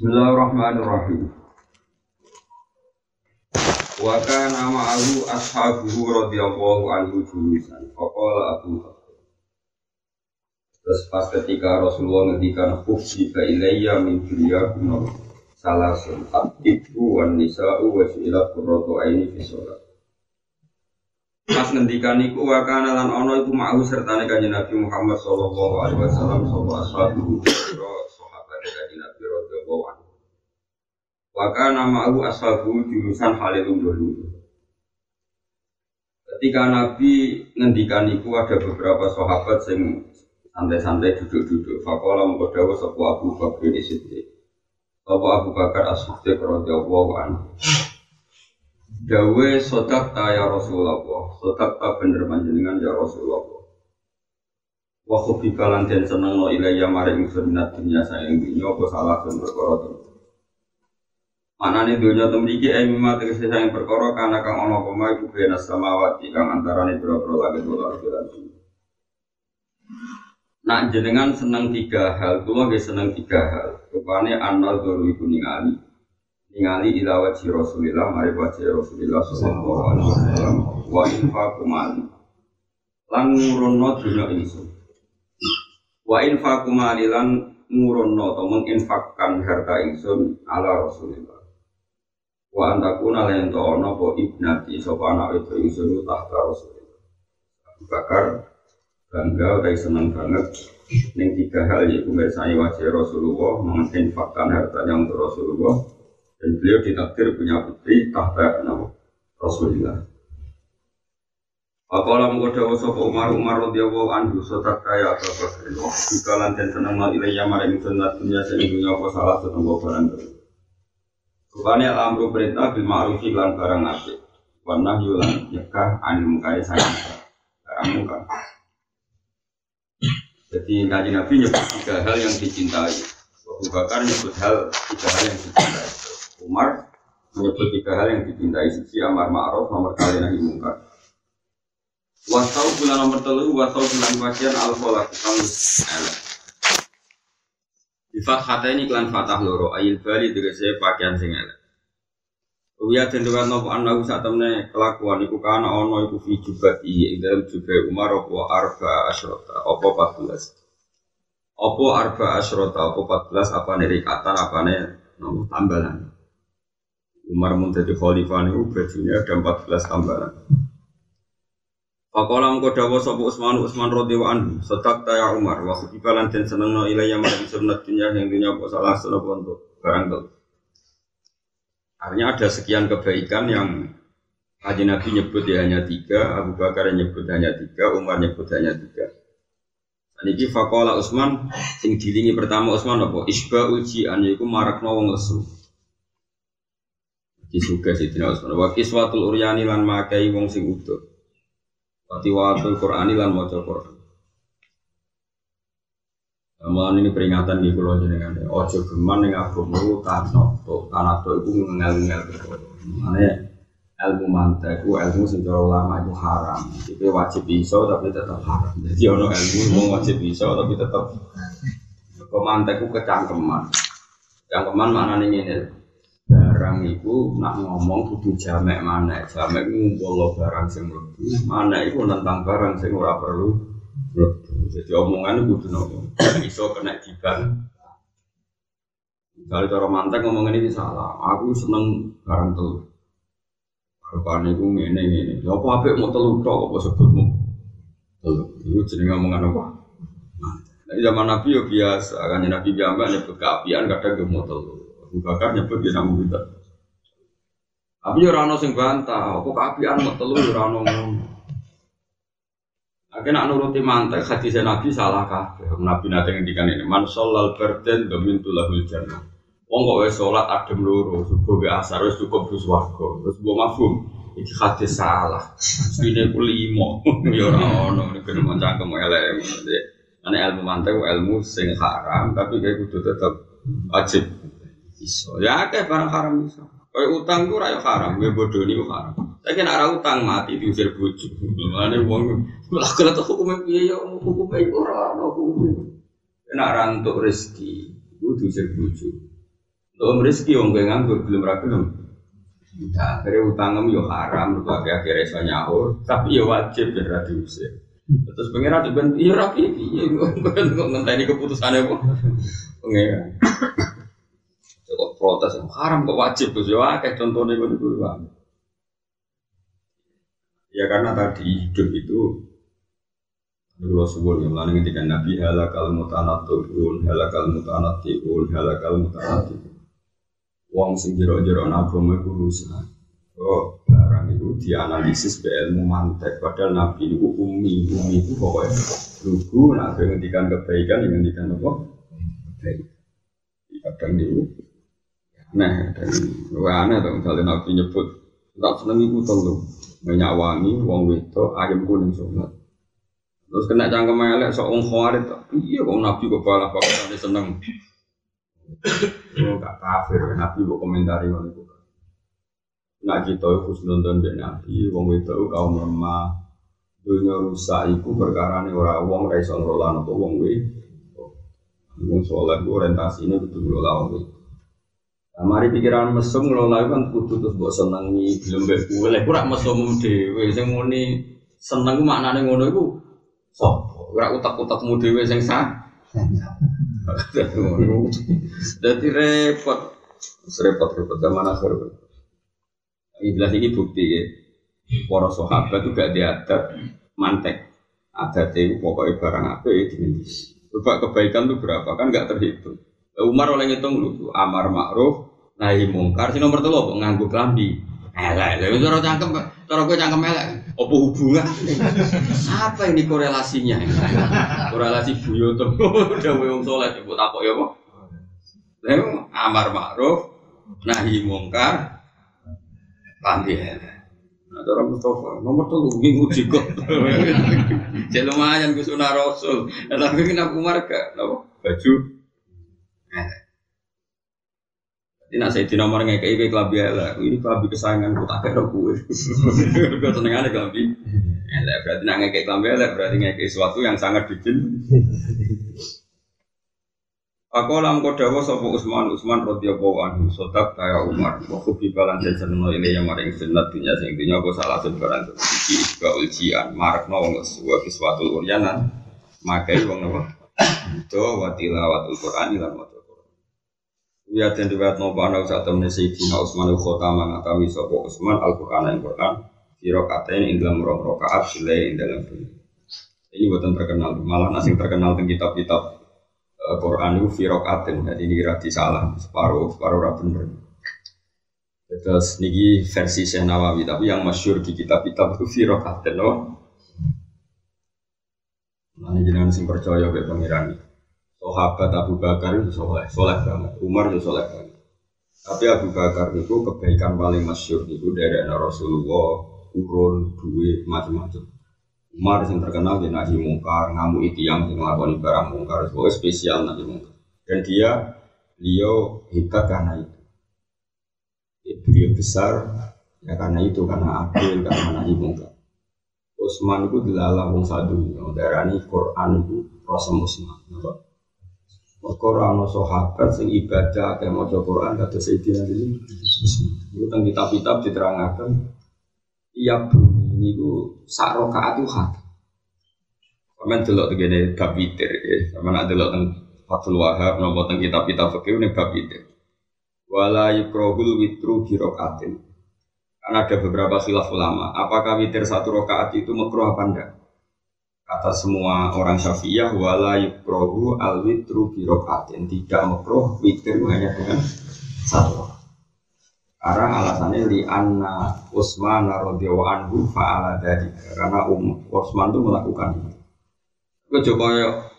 Bismillahirrahmanirrahim. Wa kana ma'ahu ashabuhu radhiyallahu anhu julusan. Faqala Abu. Terus pas ketika Rasulullah ngendikan khufsi ka ilayya min dunyakum salasun atibu wan nisa'u wa su'ilat qurratu aini sholat. Pas ngendikan iku wa kana lan ana iku ma'ahu sertane kanjeng Nabi Muhammad sallallahu alaihi wasallam sapa ashabuhu sahabat kanjeng Nabi radhiyallahu anhu. Waka nama aku ashabu jurusan Halilum dulu. Ketika Nabi ngendikan itu ada beberapa sahabat yang santai-santai duduk-duduk. Fakola mengkodawa sebuah Abu Bakar di situ. Sebuah Abu Bakar as-Siddiq radhiyallahu. Dawe sodak ta ya Rasulullah, sodak ta bener panjenengan ya Rasulullah. Wa khubika den seneng no ilayya mari ingsun minat sayang dunya apa salah sun perkara Mana nih dunia temriki eh mimma tegese sayang perkara karena kang ono koma iku bena samawati kang antarane boro-boro langit wal ardi Nak jenengan seneng tiga hal, kula nggih seneng tiga hal. Rupane anal dulu iku ningali. Ningali ila wajhi Rasulillah, mari wajhi Rasulillah sallallahu alaihi wasallam wa infaqu mali. Lan ngurono dunya ingsun. Wa infaqu mali lan ngurono atau menginfakkan harta ingsun ala Rasulillah wa antakuna lan to ana ibnati sapa anak itu ingsun tahta Rasulullah. Abu Bakar bangga utai senang banget ning tiga hal yaitu mirsani wajah Rasulullah menginfakkan hartanya untuk Rasulullah. Dan beliau ditakdir punya putri tahta nama Rasulullah. Apalah mengkoda wasapa Umar Umar radhiyallahu anhu sotak kaya Abu Bakar jika lanten senang mal ilayya maring sunnah dunia sehingga apa salah senang barang Rupanya amru perintah bil ma'ruf lan barang apik. Warna yulan nyekah anil mukai sayang barang muka. Jadi kaji Nabi nyebut tiga hal yang dicintai. Abu Bakar nyebut hal tiga hal yang dicintai. Umar menyebut tiga hal yang dicintai. Sisi amar ma'ruf nomor kali nahi muka. Wasau bulan nomor telu, wasau bulan bagian al-kholah kang elek. Di fathah ini klan fatah loro ayil bali saya pakaian sing elek. Uya den nopo anahu sak temne kelakuan iku kana ana iku fi jubati ing dalam jubai Umar apa arba asyrota apa 14. Apa arba asyrota apa 14 apa nerikatan apa nopo tambalan. Umar mun dadi khalifah niku bajunya ada 14 tambalan. Pakola mengko dawa sapa Utsman Utsman radhiyallahu anhu, setak ta ya Umar wa khutibalan den senengno ilayya marang sunnah dunya yang dunya apa salah sunah untuk barang telu. Artinya ada sekian kebaikan yang Haji Nabi nyebut ya hanya tiga, Abu Bakar nyebut hanya tiga, Umar nyebut hanya tiga. Dan ini fakola Utsman sing dilingi pertama Utsman apa? Isba uji an yaiku marakno wong lesu. Disuga Sidina Utsman. Wa kiswatul uryani lan makai wong sing utuh. Watiwatul Qur'ani lan maca Qur'an. Amalan ini peringatan di pulau jenengan. Ojo geman yang itu tanah to, tanah to itu ngel-ngel. Mana ilmu mantek, ilmu sing ulama itu haram. Jadi wajib iso tapi tetap haram. Jadi ono ilmu mau wajib iso tapi tetap kemantek itu kecangkeman. Kecangkeman mana nih ini? Barang itu nak ngomong kudu jamek mana jamek ngumpul barang sing mlebu mana itu tentang barang sing ora perlu jadi omongan kudu nopo iso kena diban Misalnya cara mantek ngomong ini salah, aku seneng barang telur. Rupanya itu ngene ngene. Ya apa apa mau telur tok apa sebutmu? Telur. Itu jenenge ngomongan apa? Nah, zaman Nabi ya biasa, kan Nabi biasa nyebut keapian kadang mau telur. Nyebut dia namu kita. Tapi ya rano sing bantah, apa keapian mau telu ya rano ngono. Akhirnya nuruti mantek hadis Nabi salah kabeh. Nabi nanti ngendikan ini, man sholal berden domin tulahul jannah. Wong kok wis salat adem loro, subuh be asar wis cukup bus warga. Terus mbok mafhum, iki hadis salah. Ini ku limo, ya ora ono iki maca cangkem elek. Ane ilmu mantek ilmu sing haram, tapi kayak kudu tetap wajib Iso. Ya akeh barang haram iso. Kayak utang ku ra haram, gue bodoh nih haram. Tapi kena ra utang mati diusir bojo. Mulane lah kena tuh hukum piye ya hukum iku ora ono hukum. Kena ra entuk rezeki, ku diusir bojo. Lo rezeki wong kowe nganggur belum ra gelem. Nah, akhirnya utangem yo haram, mergo akhirnya iso nyaur, tapi yo wajib ra diusir. Terus pengiran juga iya rapi, iya kok ngenteni keputusannya kok. Pengiran. Protes, haram kok wajib tuh, ya kayak contohnya gue dulu Ya karena tadi hidup itu Dulu sebuah yang lain ketika Nabi halakal mutanatun, halakal mutanatun, halakal mutanatun. Wong sing jero-jero agama iku rusak. Oh, barang itu dianalisis be ilmu mantek. Padahal Nabi itu umi, umi itu pokoknya lugu. Nah, ngendikan kebaikan, ngendikan apa? Kebaikan. Kadang itu Nah, dan aneh tuh misalnya Nabi nyebut tak seneng iku telu banyak wangi, wong wedo, ayam kuning sholat. Terus kena cangkem elek sok wong khawarit. Iya kok Nabi kok balah pakai seneng. Oh, gak kafir, Nabi kok komentari ngono iku. Nak kita khusnul don ben Nabi, wong wedo kaum lemah. Dunia rusak iku perkara nih orang wong ra iso ngelola atau wong wedo. Wong soleh orientasinya betul ngelola wong wedo. Nah, mari pikiran mesum ngelola kan kudu terus mbok senengi belum mbek kowe lek ora mesum dhewe. Sing muni seneng maknane ngono iku sapa ora utak-utakmu dhewe sing sah? Jadi repot. Repot-repot zaman akhir Jelas ini bukti ya. Para sahabat itu gak diadat mantek. Adat itu pokoknya barang apa ya Coba kebaikan itu berapa? Kan gak terhitung. Umar oleh ngitung lu Amar Ma'ruf nahi mungkar sing nomor telu apa? Nganggo klambi. Elek. Lha cara cangkem cara kowe cangkem elek. Apa hubungan? Apa ini korelasinya? Korelasi buyoto udah wong saleh ibu takok ya apa lha amar ma'ruf nahi mungkar klambi elek. Nah, cara Mustafa, nomor telu nguji kok. Jadi lumayan ku sunah Rasul. Tapi kenapa Umar gak baju ini nak saya nomor nggak kayak kelambi lah. Ini kelambi kesayangan ku tak kira gue. Gue seneng aja kelambi. Elek berarti nak kayak kelambi elek berarti kayak sesuatu yang sangat bikin. Aku lam kodawa sopo Usman Usman radhiyallahu anhu sotak kaya Umar wa kubi balan dan seneng ini yang maring sunat dunia sing dunia aku salah sebaran iki ba ujian marak no wong kiswatu uryanan makai wong apa do wa tilawatul Qur'an lan Ya dan riwayat nopo anak saat temen Sayyidina Utsman khotama ngatami sopo Utsman Al-Qur'an yang Qur'an di rokatain ing dalam rong sile ing dalam Ini buatan terkenal, malah nasi terkenal tentang kitab-kitab uh, Quran itu fi rokaatin, jadi ini kira salah separuh separuh ra bener. Terus niki versi Syekh Nawawi, tapi yang masyur di kitab-kitab itu fi rokaatin, no. Nah, ini jenengan sing percaya be pangeran Sahabat Abu Bakar itu soleh, soleh banget. Umar itu soleh banget. Tapi Abu Bakar itu kebaikan paling masyur itu dari anak Rasulullah, urun, duit, macam-macam. Umar yang terkenal di nahi mungkar, ngamu itu yang melakukan barang mungkar, sebagai spesial nahi mungkar. Dan dia, beliau hebat karena itu. Beliau besar ya karena itu, karena adil, karena nahi mungkar. Utsman itu dilalah wong sadu, darah ini Quran itu Rasul Utsman. Maka orang sahabat sing ibadah kayak mau Quran kata Sayyidina ini. Itu tentang kitab-kitab diterangkan. Bunyi ini ku sak rokaat itu hat. Kamen delok begini bab witir ya. Kamen ada delok tentang Fathul Wahab nopo tentang kitab-kitab fakir ini bab witir. Wala yukrohul witru bi rokaatin. Karena ada beberapa khilaf ulama. Apakah witir satu rokaat itu makruh apa enggak? Kata semua orang syafi'iyah wala yukrohu al witru birokaatin tidak makruh witir hanya dengan satu karena alasannya li anna Utsman radhiyallahu anhu fa'ala dari karena um, Utsman itu melakukan itu. Coba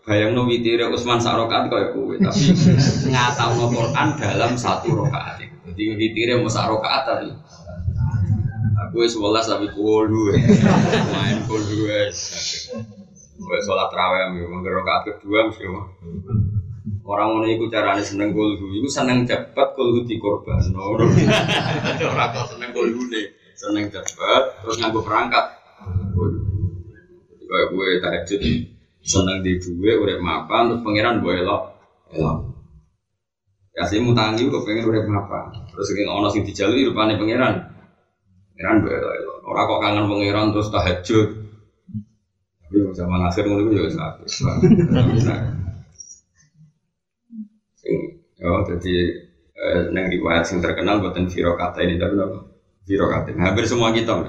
bayang no witir Utsman sak rakaat kaya kowe tapi ngatau Quran dalam satu rakaat. Jadi witir mau sak rakaat tadi. Aku sebelas tapi kulu main kulu Gue sholat raweh, memang rokaat kedua mesti Orang ngono iku carane seneng kulhu, iku seneng cepet kulhu di korban. Ora kok seneng kulhune, seneng cepet terus nganggo perangkat. Kayak gue tahajud seneng di duwe urip mapan terus pangeran gue elok. Elok. Kasih mutangi kok pengen urip apa? Terus sing ono sing dijalui rupane pangeran. Pangeran bae Orang kok kangen pangeran terus tahajud. Zaman akhir ngono iku ya. Sing yo dadi eh, nang riwayat sing terkenal buatan kata ini tapi apa? kata. Hampir semua kitab.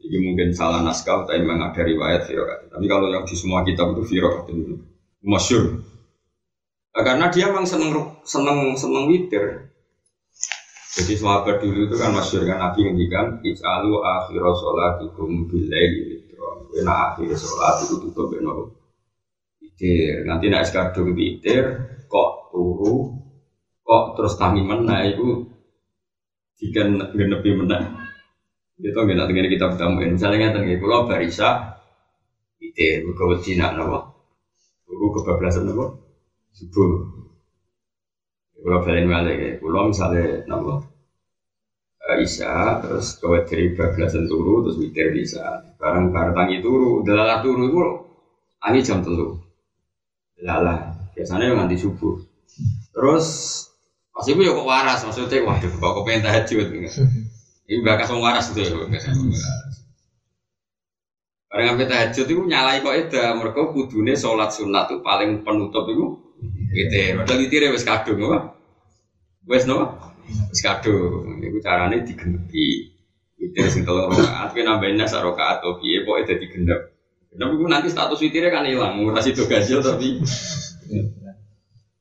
Ini mungkin salah naskah tapi memang ada riwayat kata. Tapi kalau yang di semua kitab itu kata itu masyur. Nah, karena dia memang seneng seneng seneng witir. Jadi sahabat dulu itu kan masyur kan Nabi ngendikan Ij'alu akhir sholatikum billaili witron Kena akhir sholat itu tutup beno Witir Nanti nak sekadung witir Kok turu Kok terus kami menah itu Jika genepi menah Itu nggak nanti kita bertamuin Misalnya ngerti Kalau barisa Witir Buka wajina nama Turu kebablasan nama Subuh. Kalau balen kalau misalnya nama uh, Isya, terus kau dari bablasan turu, terus witir bisa. Barang barang tangi turu, delalah turu itu angin jam telu. Delalah, biasanya nganti subuh. Terus pas itu ya kok waras, maksudnya waduh kok kok pengen tahajud. Ini bakas wong waras itu ya, bakas wong waras. Barang sampai tahajud itu nyalai kok itu, mereka kudune sholat sunat itu paling penutup itu Witir, padahal witir wis kadung apa? Wis no? Wis kadung. Iku carane digenepi. Witir sing telu rakaat ki nambahin nas rakaat to piye pokoke dadi genep. Tapi ku nanti status witirnya kan hilang, ora sido gaji tapi.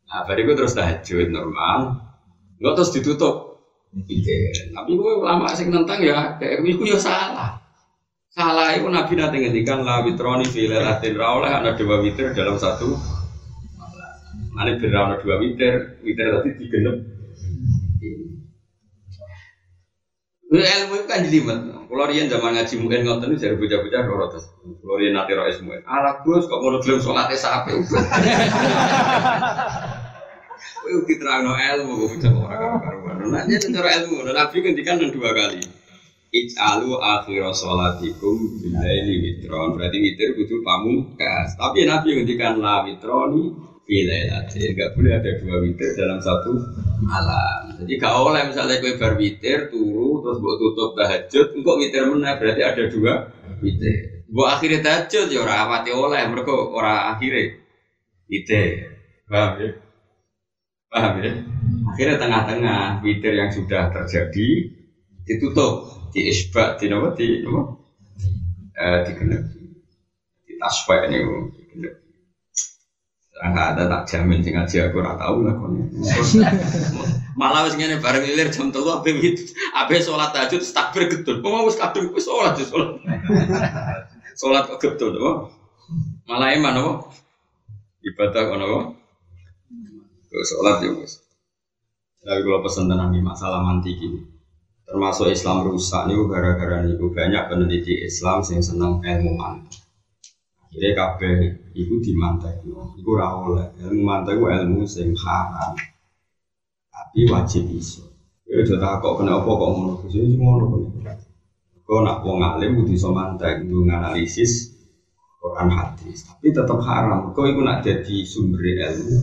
Nah, bariku terus tahajud normal. Enggak terus ditutup. Tapi gue lama sing nentang ya, kayak iku ya salah. Salah itu Nabi nanti ngendikan la witroni fi lailatin ra oleh ana dua witir dalam satu Ane berawal dua witir, witir tadi digenep. Lu ilmu itu kan jelimet. Kalau rian zaman ngaji mungkin ngonten itu jadi bocah-bocah. Kalau rian nanti roh semua. Alah gus kok mau belum sholatnya sampai. Wih diterang no ilmu, bisa orang karuan. Nanya cara ilmu, nabi kan dua kali. Ij'alu akhir sholatikum bilaili witron Berarti witir kudu pamungkas Tapi Nabi ngendikan la witroni Bilailatin Gak boleh ada dua witir dalam satu malam. Jadi gak oleh misalnya kue bar witir turu Terus buat tutup tahajud Engkau witir mana berarti ada dua witir. Buat akhirnya tahajud ya orang awati oleh Mereka orang akhirnya witir. Paham ya? Paham ya? Akhirnya tengah-tengah witir yang sudah terjadi ditutup di isbat di nama di eh di genep di ini di genep nggak ada tak jamin sing ngaji aku ora tahu lah kon malah wis ngene bareng ilir jam telu ape wit ape salat tahajud takbir gedul kok mau wis kadung wis salat wis salat salat kok gedul apa? Malah iman apa? Ibadah kono apa? Salat ya wis. Tapi kalau pesan tenang masalah mantik ini termasuk Islam rusak nih gara-gara nih banyak peneliti Islam yang senang ilmu mantek akhirnya kabeh itu dimantek itu rawol ilmu mantek itu ilmu sing haram. Tapi wajib iso. Ya udah kok kena apa kok ngono. Sih ngono kok. Nak wong alim kudu iso mantek kudu nganalisis Quran hadis. Tapi tetap haram. Kok itu nak jadi sumber ilmu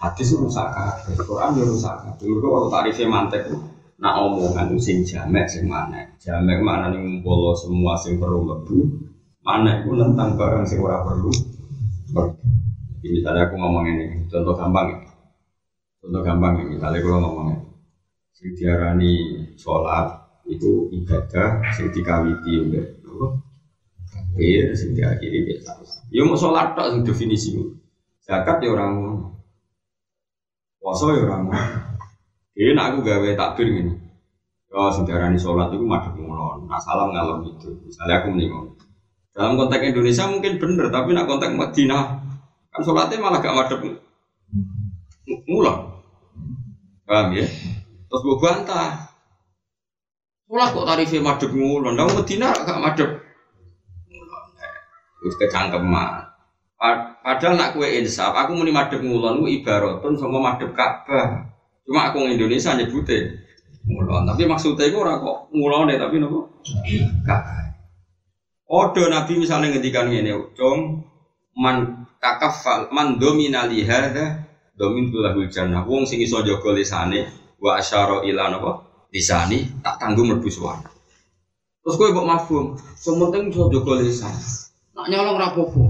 hadis rusak kabeh Quran ya rusak kabeh. Waktu tarifnya mantek nak omongan sing jamek sing mana jamek mana nih ngumpul semua sing perlu lebu mana itu tentang barang sing ora perlu Jadi misalnya aku ngomong ini contoh gampang ya contoh gampang ya misalnya aku ngomong ini sing diarani sholat itu ibadah sing dikawiti udah Iya, sing diakhiri biasa. Ya mau sholat tak sing definisi. Zakat ya orang puasa ya orang ini aku gawe takbir ini. Oh, sejarah sholat itu madep ngulon. Nah, salam ngalor itu. Misalnya aku meningon. Dalam konteks Indonesia mungkin bener, tapi nak konteks Madinah kan sholatnya malah gak madep ngulon. Paham ya? Terus gue bantah. Sholat kok tarifnya madep ngulon. Nah, Madinah gak madep. Terus kecangkeman. Padahal nak kue insaf, aku muni madep ngulon, gue ibaratun sama madep Ka'bah. Cuma aku Indonesia nyebutnya ngulon. Tapi maksudnya itu orang kok ngulon deh, tapi nopo kak. Odo Nabi misalnya ngedikan ini, dong man kakafal man domina lihada domin tulahul jannah. Wong sing iso jaga lisane wa asyara ila napa? Lisani tak tanggung mlebu swarga. Terus kowe mbok mafhum sementing iso jaga nak nyolong ra apa-apa.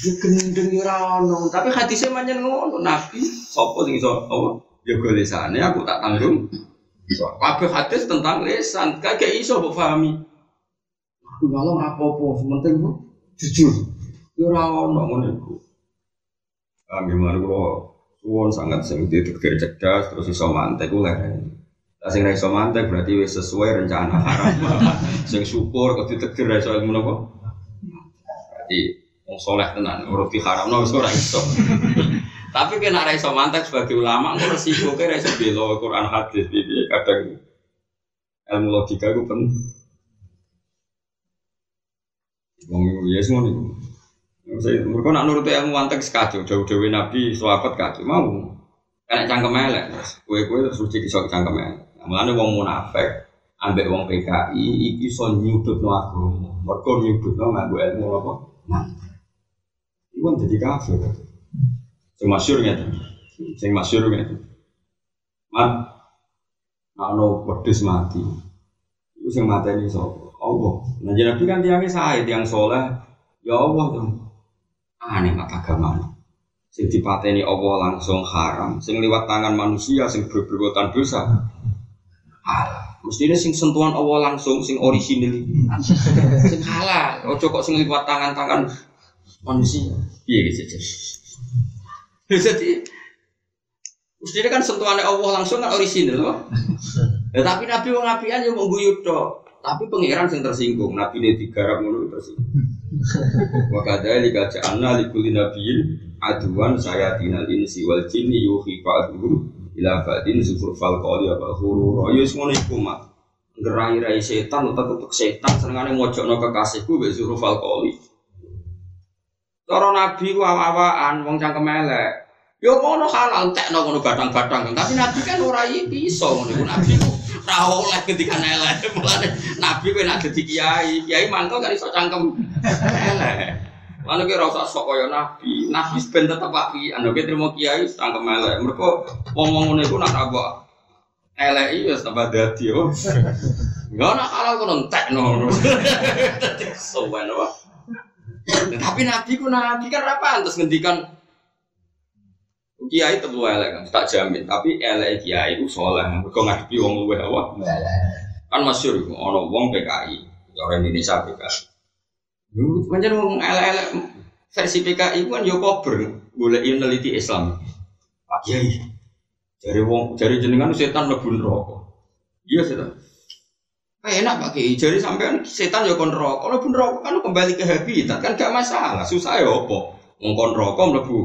Ya gendeng ora ono, tapi hadisnya manjen ngono, Nabi sapa sing iso apa? Jaga lisane aku tak tanggung. Kabeh hadis tentang lisan, kagak iso mbok pahami. Aku nyolong apa-apa, sementing jujur. Ya ora ono ngono iku. Kami malu kula suwon sangat sing ditekir cerdas terus iso mantek ku leren. Lah sing ra iso mantek berarti wis sesuai rencana haram. sing syukur kok ditekir ra iso ngono apa? Berarti wong soleh tenan urut di haram wis ora iso. Tapi kena ra iso mantek sebagai ulama ngono resiko ke ra iso bela Quran hadis iki kadang ilmu logika ku penting. Wong ya ngono iku. Mereka nak nuruti ilmu mantek sekacau, jauh-jauh Nabi, sahabat kacau, mau. Karena cangkem elek, kue-kue suci kisah cangkem elek. Mulanya wong munafik, ambek wong PKI, iki so nyudut no agama. Mereka nyudut no ilmu apa? Mantek. Iku kan jadi kafir. Sing masyur gitu. Sing masyur gitu. Mat, ano pedes mati. Itu sing mati ini. Allah. Nah, Nabi kan tiangnya saya, tiang soleh. Ya Allah tuh aneh mak agama. Sing dipateni Allah langsung haram. Sing liwat tangan manusia sing berperbuatan dosa. Halal mestinya sing sentuhan Allah langsung sing orisinil. Sing halal. Ojo kok sing liwat tangan-tangan manusia. Iya gitu jadi mestinya kan sentuhannya Allah langsung kan orisinil loh ya, tapi Nabi wong apian yo mau guyut tapi pangeran sing tersinggung Nabi ini digarap ngono tersinggung Wa kadzalika ja'alna likulli nabiyyin aduan sayatinal insi wal jinni yuhi ba'dhum ila ba'din zukhrufal qawli wa ghurura. Ya ngono iku mak. Gerai-rai setan utak utak setan senengane mojokno kekasihku mbek zukhrufal qawli. Cara nabi ku awaan wong cangkem elek. Yo ngono halal tekno ngono batang-batang. Tapi nabi kan ora iso ngono nabi ku ora oleh ketika elek. Mulane nabi kowe nek dadi kiai, kiai mangkel kan iso cangkem elek. Lalu kira usah sok kaya nabi, nabi ben tetep api. Anda kira terima kiai cangkem elek. Mereka ngomong ngono iku nak apa? Elek iya tambah dadi yo. Enggak nak halal kono entekno. Sowan apa? Tapi nabi ku nabi kan apa pantes ngendikan kiai tetep elek kan, tak jamin. Tapi elek kiai itu soleh, mereka ngadepi wong luwe apa? Kan masyur ono wong PKI, orang Indonesia PKI. Macam wong elek-elek versi PKI kan yo kober, boleh meneliti Islam. Pak Kiai, dari wong, dari jenengan setan lebih rokok. Iya setan. Eh, enak Pak Kiai, jadi sampean setan yo kon rokok, lebih rokok kan kembali ke habitat kan gak masalah, susah ya apa? Ngkon rokok lebih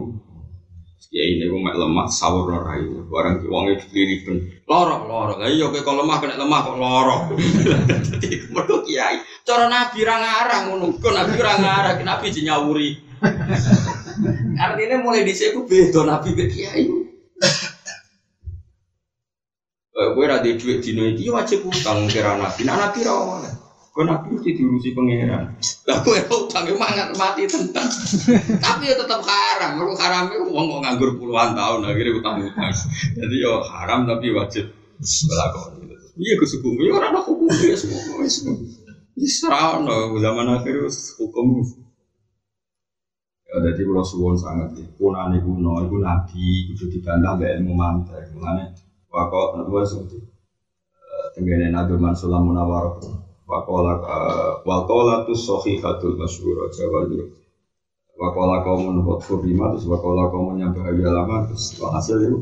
Ya ini gue mek lemah sahur ora itu. Barang wonge dipilih Lorok lorok. Lah iya kalau lemah kena lemah kok lorok. Dadi mergo kiai. Cara nabi ra ngarang ngono. Kok nabi ra ngarang, nabi dinyawuri. Artinya mulai dhisik ku beda nabi ke kiai. Gue ra duit dino iki wajib utang kira nabi. Nah nabi ra oleh. Kau nabi mesti diurusi pangeran. Lah kowe utang mangan mati tentang. Tapi ya tetap haram. Kalau haram itu uang kok nganggur puluhan tahun akhirnya utang utang. Jadi yo ya haram tapi wajib berlaku. Iya kesukumu ya orang hukum ya semua. Ini serah no zaman akhir hukum. Ya jadi kalau suwon sangat ya. Kunane kuno, itu nabi, itu dibantah mbak ilmu mantek. Mulane wakok nabi seperti tenggene nabi Mansur Munawar. Wakola wakola tu sohihatul masyhur Jawa itu. Wakola kaum menurut kurima terus wakola kaum yang bahagia lama terus hasil itu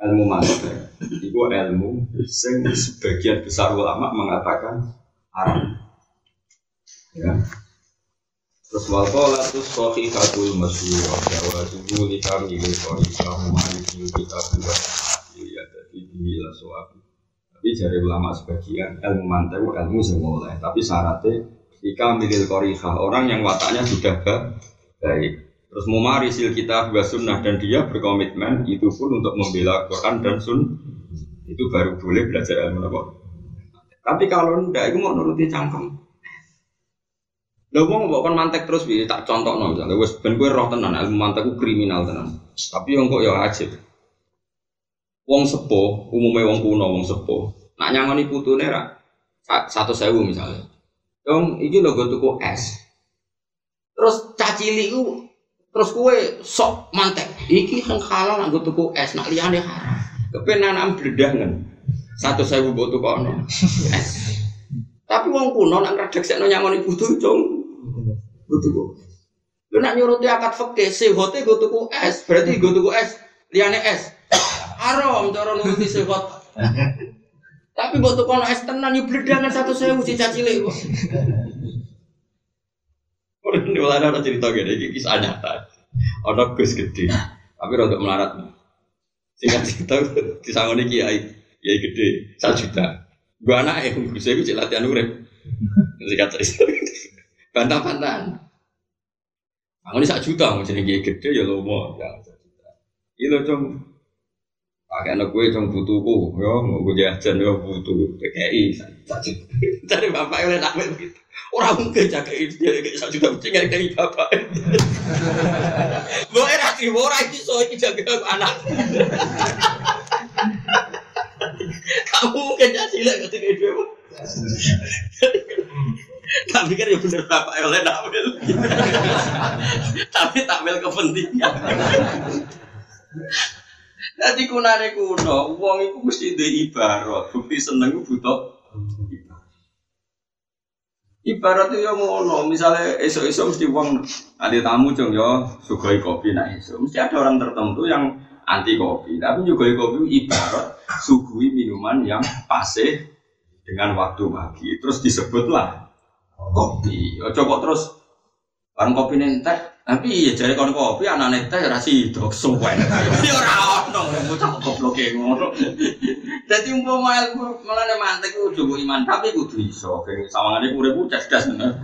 ilmu mantek. Itu ilmu sing sebagian besar ulama mengatakan haram. Ya. Terus wakola tu sohihatul masyhur Jawa itu li kami li kami kaum maliki kita buat ya jadi bila soal tapi dari ulama sebagian ilmu mantek ilmu sing mulai. Tapi syaratnya jika milil korihah orang yang wataknya sudah baik. Terus sil kita juga sunnah dan dia berkomitmen itu pun untuk membela Quran dan sun itu baru boleh belajar ilmu apa. Tapi kalau ndak itu mau nuruti cangkem. Lha wong mbok mantek terus piye tak contohno misalnya wis ben kowe roh tenan ilmu mantek ku kriminal tenan. Tapi yang kok ya ajib. Wong sepuh, umumnya wong kuno wong sepuh. Nak nyangoni putune ra satu sewu misalnya. Dong, iki lho gue tuku es. Terus cacili ku terus kue sok mantek. Iki yang halal nak gue tuku es, nak liane haram. Kepenan bledah kan. Satu sewu gue tuku ono. Tapi wong kuno nak ngredeksekno nyangoni putu cung gue Lu nak nyuruti akad fakih, sehote gue tuku es, berarti gue tuku es, liane es. Haram cara nuruti sehot. Tapi buat tuku es tenan yuk bledangan satu sewu cica cilik kok. Ini malah ada cerita gini, kisah nyata. Ada gus gede, tapi rada melarat. Singkat cerita, disangoni kiai, kiai gede, satu juta. Gua anak yang gus itu latihan urep. Singkat cerita, bantah-bantahan. Aku ini sak juta, mau jadi gede ya lo mau, ya sak juta. Iya cung, pakai anak gue cung butuhku, ya mau gue jajan ya butuh PKI. Dari bapak yang nak begitu, orang mungkin jaga ini dia kayak sak juta kucing dari bapak. Mau era terima orang itu so ini jaga anak. Kamu mungkin jadi lah ketika itu tapi kan ya bener bapak oleh tampil. Tapi tampil kepentingan. Jadi kunare kuno, uang itu mesti di ibarat. Bukti seneng butuh ibarat itu yang ngono, misalnya esok-esok mesti uang ada tamu jong yo sugoi kopi nah esok mesti ada orang tertentu yang anti kopi, tapi juga kopi ibarat suguhi minuman yang pase dengan waktu pagi, terus disebutlah kopi. Kok terus kan kopi nentek, tapi ya jadi kon kopi anak nentek rasi dok suwe. Ya ora ono bocah goblok e ngono. Dadi umpama ilmu melane mantek ku coba iman, tapi kudu iso. Ben sawangane urip ku cerdas bener.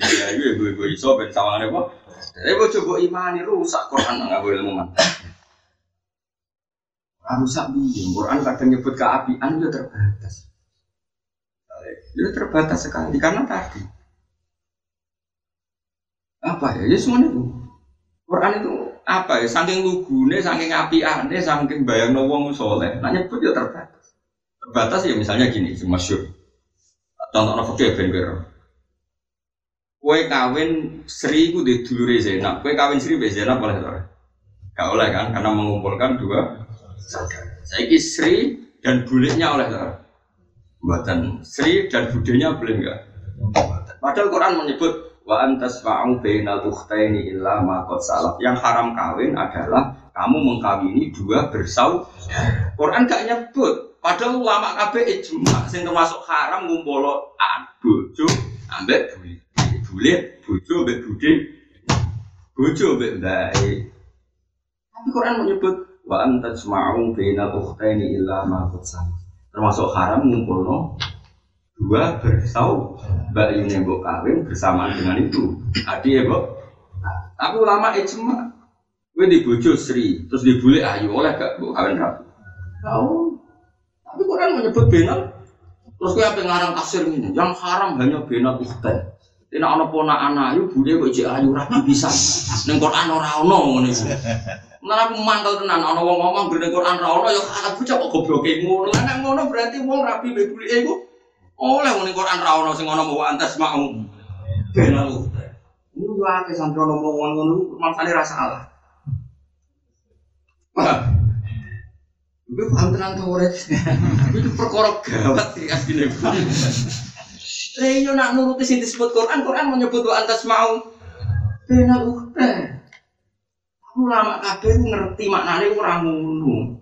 Ya iki gue iso ben sawangane kok. Tapi gue coba iman rusak Quran nggak boleh ilmu mantek. Rusak biyen Quran kadang nyebut keapian itu terbatas. Itu terbatas sekali karena tadi apa ya? Ya semuanya itu. Quran itu apa ya? Saking lugune, saking api ane, saking bayang wong soleh. Nah nyebut ya terbatas. Terbatas ya misalnya gini, masyur. Contoh nopo fakir ben Kue kawin Sri ku di dulure Zainab. Kue kawin Sri be boleh ora? Gak oleh kan? Karena mengumpulkan dua. Saya Sri dan buliknya oleh ora? Buatan Sri dan budenya boleh enggak? Padahal Quran menyebut wa antas ma'u bainal ukhtaini illa ma salaf. Yang haram kawin adalah kamu mengkawini dua bersau. Quran gak nyebut. Padahal ulama kabeh ijma sing termasuk haram ngumpul bojo ambek bule. Bule bojo ambek bude. Bojo ambek bae. Tapi Quran menyebut wa antas ma'u bainal ukhtaini illa ma salaf termasuk haram ngumpul dua bersau mbak Yuni mbok kawin bersamaan dengan itu adi ya mbok? Tapi ulama ijma gue dibujuk Sri. Terus dibully ayu oleh gak mbok kawin rapi kau tapi Quran menyebut benal? Terus gue apa ngarang tafsir ini yang haram hanya benal ukhtan Tina ana ponakan ayu bude kok jek ayu rapi bisa. Ning Quran ora ono ngene. Malah aku mantel tenan ana wong ngomong ning Quran ora ono ya ana bocah kok gobloke ngono. Lah nek ngono berarti wong rapi mbek bulike iku oleh ning Quran ora ono sing ono mau antas mau. Ben aku. Ini yo akeh santro ngomong ngono maksane ra salah. Gue paham tenang tuh Itu perkara gawat sih aslinya. Reyo nak nuruti sing disebut Quran, Quran menyebut wa antas mau benal ukhta. Ulama kabeh ngerti maknane ora ngono.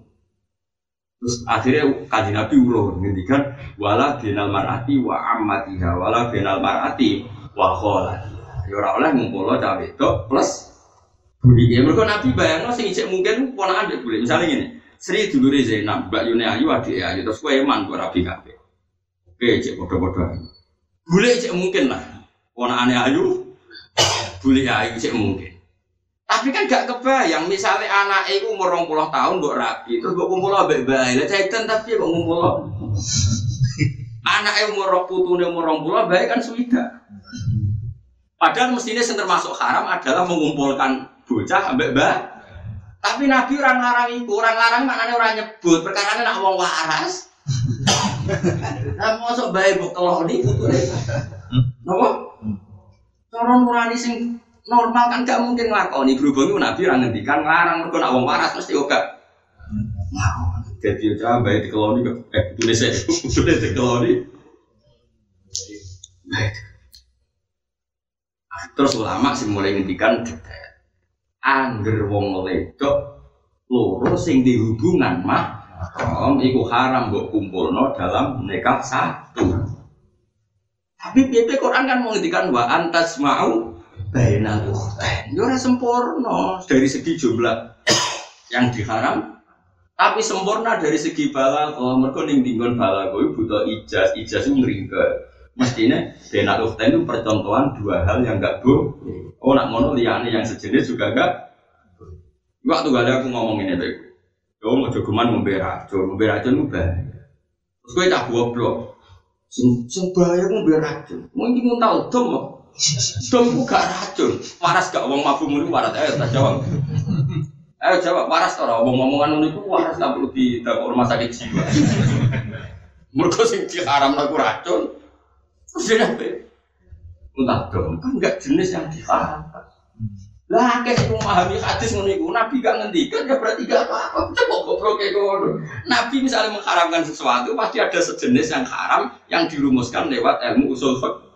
Terus akhirnya kaji Nabi ulo ngendikan wala benal marati wa ammatiha wala benal marati wa kholatiha. Ya ora oleh ngumpul cawe wedok plus budi. Ya mergo Nabi bayangno sing ijek mungkin ponakan dia boleh. Misalnya gini, Sri dulure Zainab, Mbak Yune Ayu adik Ayu terus kowe eman kok rabi kabeh. Oke, cek padha-padha. Boleh cek mungkin lah. aneh ayu, boleh ayu cek mungkin. Tapi kan gak kebayang, misalnya anak itu umur puluh tahun buat rapi, terus gue kumpul baik baik, lah caitan tapi kok ngumpul. anak itu umur putune umur puluh baik kan sudah. Padahal mestinya yang termasuk haram adalah mengumpulkan bocah ambek mbak. Tapi Nabi orang larang itu, orang larang mana orang nyebut, perkara nak wong waras. Nah, mau sok baik bu keloni itu tuh. Nopo? Cara nurani sing normal kan gak mungkin nglakoni berhubung Nabi orang ngendikan larang mergo nak waras mesti. Mau. Jadi aja baik dikeloni eh tulis saya tulis. Baik. Terus ulama sih mulai ngendikan. Angger wong ledok loro sing dihubungan mah Om iku haram mbok kumpulno dalam nikah satu. Tapi PP Quran kan mau ngendikan wa antas mau bainal ukhtain. Yo ora sempurna dari segi jumlah yang diharam tapi sempurna dari segi balago. Mergo ning dinggon balago butuh ijaz, ijaz itu ngringke. Mestinya bainal ukhtain itu percontohan dua hal yang enggak bu. Oh nak ngono liyane yang sejenis juga enggak. Waktu gak ada aku ngomong ini tuh. Yo mau jogeman ngombe racun, ngombe racun ku bahaya. Terus kowe tak goblok. Sing sing bahaya ngombe racun. Mungkin mau tahu dom kok. Dom ku gak racun. Waras gak wong mabuk muni waras ayo tak jawab. Ayo jawab waras ora wong ngomongan ngono iku waras tak perlu di rumah sakit jiwa. Mergo sing diharamno ku racun. Terus dia Entah dong, kan enggak jenis yang diharamkan. Lah akeh sing memahami hadis ngono Nabi gak ngendikan ya berarti gak apa-apa. Coba goblok kayak ngono. Nabi misalnya mengharamkan sesuatu pasti ada sejenis yang haram yang dirumuskan lewat ilmu usul.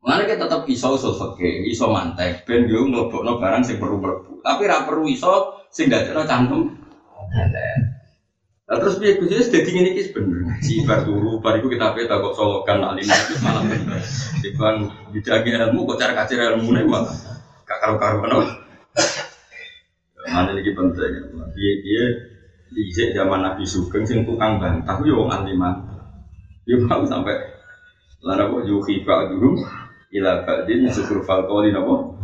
Mana kita tetap iso usul fikih, iso mantek, ben yo mlebokno barang sing perlu mlebu. Tapi ra perlu iso sing dadekno cangkem. Nah, terus biar gue jadi ngene iki bener ngaji bar turu bar iku kita peta kok solokan alim itu malah bener. Dibang dijagi ilmu kok cara kacir ilmu nih malah gak karu-karuan. Mana lagi penting. Dia dia di zaman Nabi Sugeng sing tukang bantah yo aliman. Dia mau sampai lara kok yuhi ba'duhum ila ba'din syukur falqoli napa?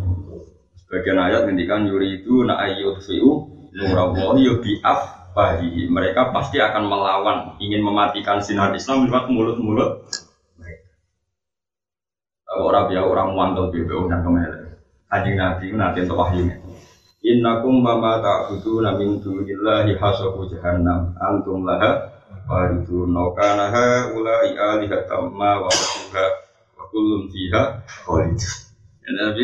Sebagian ayat ngendikan itu na ayyut fi'u nurawahi yo bi'af bahi mereka pasti akan melawan ingin mematikan sinar Islam lewat mulut-mulut orang biar orang muantel BBO dan ke mana anjing nabi nanti untuk wahyu innakum mama ta'budu namin dunillahi hasabu jahannam. Antum laha waridun. Kana haula'i alihatam ma wa wa kullun fiha khalid Nabi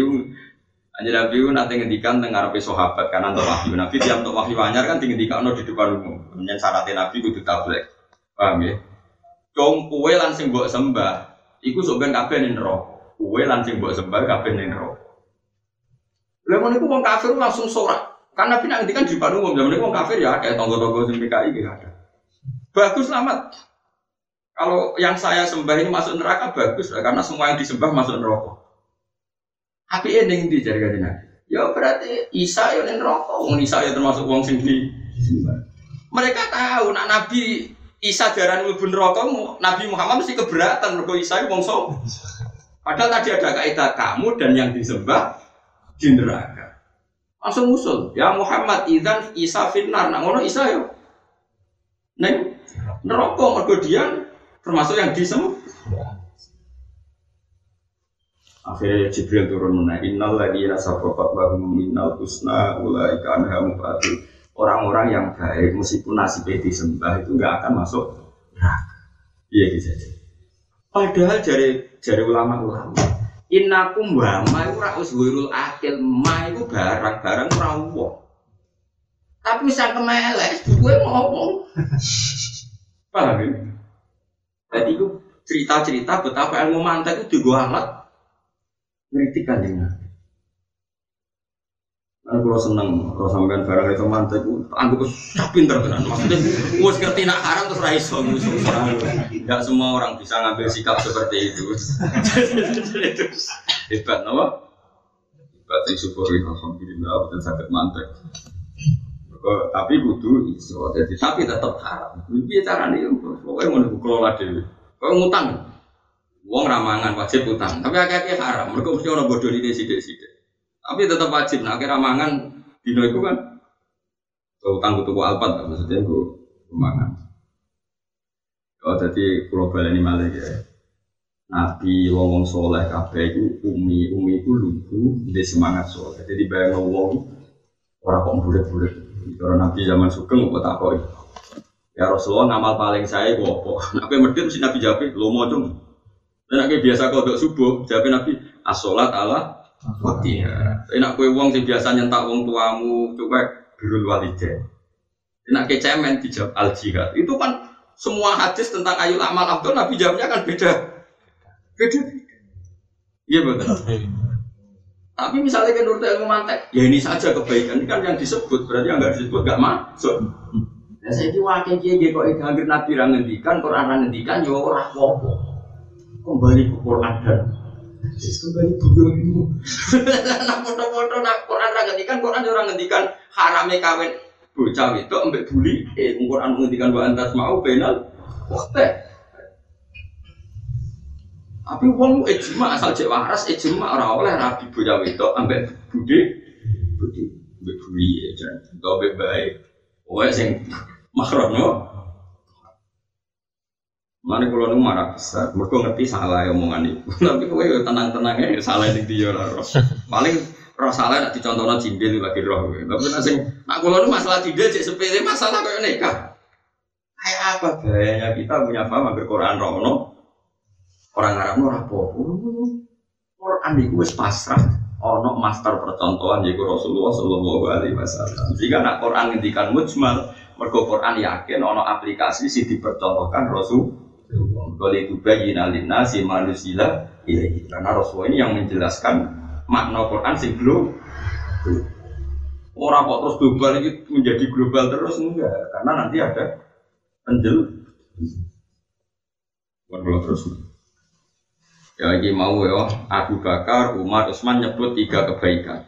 Aja Nabi itu nanti ngendikan tengah sahabat karena untuk wahyu. Nabi tiap untuk wahyu anyar kan ngendikan di depan umum. Kemudian syaratnya Nabi itu tablet. Paham ya? Cong kue langsung buat sembah. Iku sebenarnya kabeh nih roh. Kue langsung buat sembah kabeh nih roh. Lalu itu orang kafir langsung sorak. Karena Nabi nanti kan di depan umum. Zaman itu orang kafir ya kayak tonggo-tonggo sing PKI ada. Bagus selamat. Kalau yang saya sembah ini masuk neraka bagus karena semua yang disembah masuk neraka. Api ini di jari kajian Ya berarti Isa yang rokok, wong Isa ya termasuk wong sing di. Mereka tahu nak Nabi Isa darah mlebu rokok, Nabi Muhammad mesti keberatan mergo Isa wong so. Padahal tadi ada kaidah kamu dan yang disembah di neraka. Langsung usul, ya Muhammad idan Isa fitnar, nak ngono Isa yo. Neng neraka mergo dia termasuk yang disembah. Akhirnya Jibril turun mana Innal lagi rasa bapak lahum minnal husna ulaika anha mubadu. Orang-orang yang baik meskipun nasibnya disembah itu nggak akan masuk neraka. Iya gitu saja. Padahal dari dari ulama-ulama Innakum wa ma itu ra uswirul akil ma itu barang-barang rawuh. Tapi sang kemelek gue ngomong. Paham ya? Jadi itu cerita-cerita betapa ilmu mantek itu juga alat ngeritik kan Nabi. Nah, kalau seneng, kalau sampean barang itu mantek, anggap sudah pinter kan. Maksudnya, gue ngerti nak haram terus raiso Tidak semua orang bisa ngambil sikap seperti itu. hebat, apa? Hebat yang syukuri, alhamdulillah, dan sakit mantek. Tapi butuh iso, jadi tapi tetap haram. Lebih cara nih, pokoknya mau kelola dulu. Kau ngutang, Wong ramangan wajib utang, tapi agak haram. Mereka mesti bodoh ini sidik-sidik. Tapi tetap wajib. Nah, akhirnya ramangan dino itu kan utang butuh alpat, maksudnya itu ramangan. Oh, jadi pulau ini malah ya. Nabi wong wong soleh kabeh itu umi umi itu lugu dia semangat soleh. Jadi bayang wong orang kok bulat-bulat. Kalau Nabi zaman sugeng kok tak koi. Ya Rasulullah ngamal paling saya gue apa? Nabi medit si Nabi jawab lo mau cung. Dan Nabi biasa kau subuh jawab Nabi asolat ala waktiha. Enak kue wong sing biasa nyentak wong tuamu coba birul walidain. Enak ke cemen dijawab al jihad. Itu kan semua hadis tentang ayu amal abdul Nabi jawabnya kan beda. Beda. Iya betul. Tapi misalnya kan nurut ilmu mantek, ya ini saja kebaikan ini kan yang disebut berarti yang nggak disebut nggak masuk. Nah saya itu wakil kiai kiai kok itu nabi orang ngendikan, Quran ngendikan, ya orang apa Kembali ke Quran dan kembali bujur itu. Nah foto-foto nak Quran ngendikan, Quran orang ngendikan harame kawin bocah itu ambek buli, eh Quran ngendikan wa antas mau penal. Wah tapi wong ijma asal cek waras ijma ora oleh rabi bocah wedok ambek bude bude ambek buli ya jan. Kau ambek baik. Wae sing makrono. Mana kalau nu marah besar, mereka ngerti salah ya omongan itu. Tapi kowe tenang-tenang ya salah ini dia lah. Paling roh salah nak dicontohnya cindil lagi roh. Tapi nasi, nak kalau nu masalah cindil cek sepele masalah kayak nikah. Kayak apa gayanya kita punya paham agar Quran rono, Orang Arab ora apa. Quran iku wis pasrah. Ono master percontohan yaiku Rasulullah Shallallahu Alaihi Wasallam. Jika nak Quran ngendikan mujmal, mergo Quran yakin ono aplikasi sih dipercontohkan Rasul. Kalau itu bayi nalina si manusia ini karena Rasul ini yang menjelaskan makna Quran sing belum orang kok terus global ini menjadi global terus enggak karena nanti ada penjel kalau terus Ya mau ya, Abu Bakar, Umar, Utsman nyebut tiga kebaikan.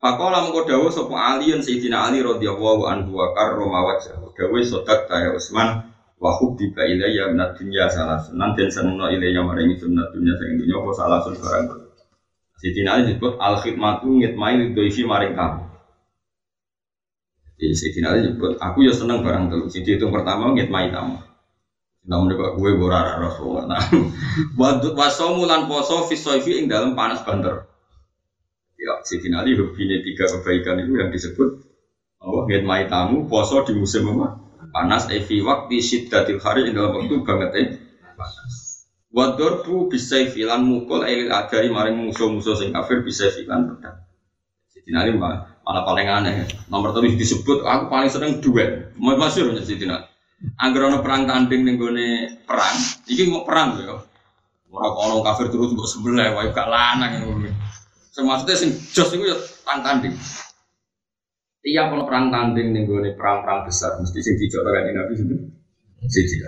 Pakola mengko dawuh sapa Ali yen Sayyidina Ali radhiyallahu anhu wa karrama wajhahu. Dawuh sodak ya Utsman wa hubbiba ilayya min dunya salah sunan den senengno ilayya maring sunnah dunya sing dunya apa salah sun barang. Sayyidina Ali disebut al khidmatu ngitmai lidhoifi maring kamu. Jadi Sayyidina Ali disebut aku ya seneng barang telu. Jadi itu pertama ngitmai tamu. Namun kok gue borara Rasulullah. Nah, wadut wasomu lan poso fisoifi ing dalam panas banter. Ya, si Ali ini tiga kebaikan itu yang disebut Allah ngitmai tamu poso di musim apa? Panas evi waktu syiddatil hari ing dalam waktu banget eh. Wadorbu bisa filan mukul elil adai maring musuh-musuh sing kafir bisa filan pedang. Sidina Ali malah paling aneh. Nomor tadi disebut aku paling sering duet. Masyur ya Sidina. Angger ana perang tanding ning gone perang, iki mau perang ya. Ora kok kafir terus mbok sebelah wae gak lanang ngono. Sing maksude sing jos iku ya perang tanding. Tiap ana perang tanding ning gone perang-perang besar mesti sing dicoba kan Nabi itu. Siji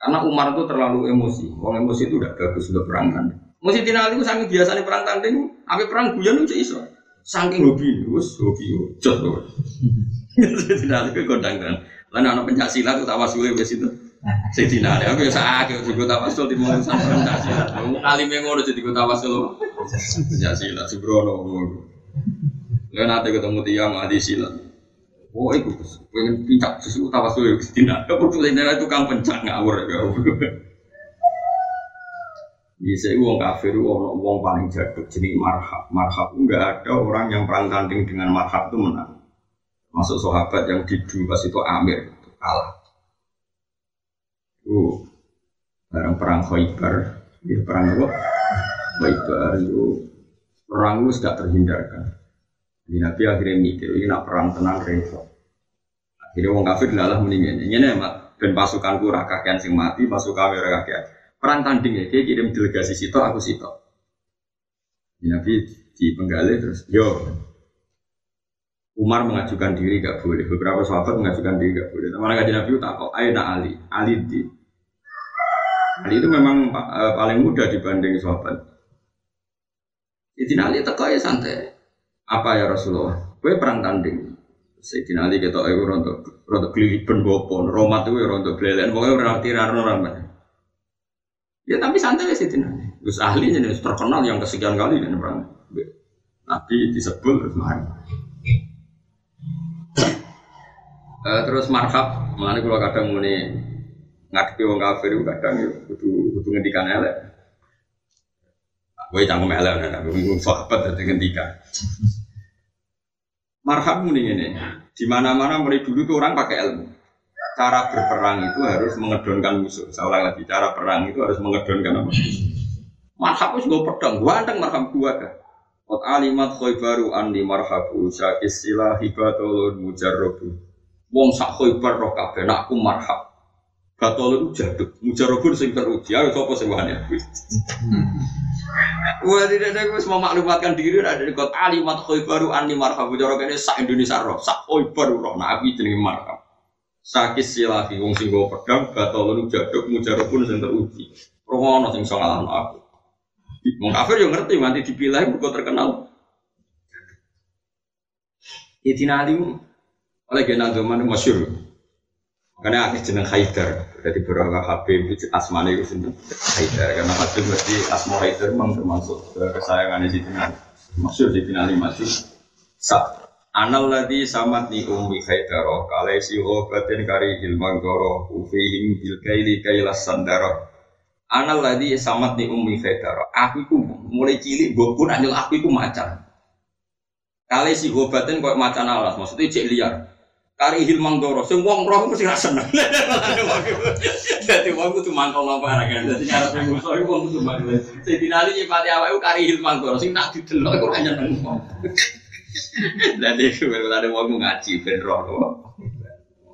Karena Umar itu terlalu emosi. Wong emosi itu udah bagus untuk perang tanding. Mesti tina itu sangat biasa nih perang tanding, apa perang guyon itu iso. Saking hobi, wes hobi, jos loh. Tidak itu kondang kan. Lan ana pencak silat tuh tawasul wis itu. Sayyidina Ali aku ya sakit juga tawasul di mau sama pencak silat. Alime ngono jadi gue tawasul. Pencak silat subrono. Lalu nanti ketemu tiang ahli silat. Oh, itu pengen pincak susu tawasul ya Sayyidina. Aku tuh itu tukang pencak ngawur ya. Bisa uang kafir, uang uang paling jatuh jenis marhab. Marhab enggak ada orang yang perang tanding dengan marhab itu menang. Masuk sahabat yang didu pas itu Amir itu kalah. Uh, barang perang Khaybar, ya perang apa? Khaybar itu perang itu sudah terhindarkan. Jadi Nabi akhirnya mikir, ini nak perang tenang repot. Akhirnya wong kafir adalah meninggal. Ini mak dan pasukanku rakakian sing mati, pasukan rakakian. Perang tanding ya, dia kirim delegasi situ, aku situ. Nabi di penggali terus, yo Umar mengajukan diri gak boleh. Beberapa sahabat mengajukan diri gak boleh. Teman kajian Nabi tak kok. Ayo nak Ali, Ali di. Ali itu memang uh, paling muda dibanding sahabat. Sayyidina Ali teko ya santai. Apa ya Rasulullah? Gue perang tanding. Sayyidina Ali kita ayo rontok rontok kelilipan bopon. Romat itu rontok belelen. Pokoknya orang tirar orang Ya tapi santai ya Sayyidina Ali. Gus ahli jadi terkenal yang kesekian kali dan perang. Nabi disebut mari. Uh, terus marhab, mana kalau kadang muni ngadepi wong kafir itu kadang ya kudu kudu ngendikan elek. Gue cangkem elek nek bingung sahabat dadi ngendikan. Marhab ini ini, di mana-mana mulai dulu tuh orang pakai ilmu. Cara berperang itu harus mengedonkan musuh. Saya ulang lagi, cara perang itu harus mengedonkan apa? Marhab itu gue pedang, gue anteng marhab gue kan. Alimat khaybaru anni marhabu syakis sila hibatulun mujarrabu. Wong sak khaybar roh kabeh nak aku marhab. Batolun jaduk, mujarrabun sing teruji. Ayo sapa sing wani aku. Wah tidak ada gue semua maklumatkan diri ada di kota alimat khaybaru anni marhabu cara kene sak Indonesia roh sak khaybar roh nah aku jenenge marhab. Sakis silahi wong sing go pedang batolun jaduk mujarrabun sing teruji. Romono sing iso ngalahno aku. Wong kafir yo ngerti nanti dipilih mergo terkenal. Idina Ali oleh Gena Zaman masyur. Karena akhirnya jeneng Haidar. Jadi beberapa Habib itu asmane itu sendiri Haidar. Karena Habib berarti asma Haidar memang termasuk kesayangan Sidina Ali. Masyur Sidina Ali masih sa Anal ladhi samat ni ummi Haidar. Kalai si obatin kari hilmang doro. Ufihim bil kaili kailas sandaro. Anal ladhi samat ni ummi Haidar. Aku itu mulai cilik gue pun anjel aku itu macan. Kali si gobatin kok macan alas, maksudnya cek liar. Kari hilmang doro, sing wong roh mesti ra seneng. Dadi wong kudu mangkal nang barang. Dadi cara musuh iku wong kudu mangkal. Sing dinali nyipati awake kari hilmang doro, sing tak didelok iku ra nyeneng wong. Dadi ada wong ngaji ben roh.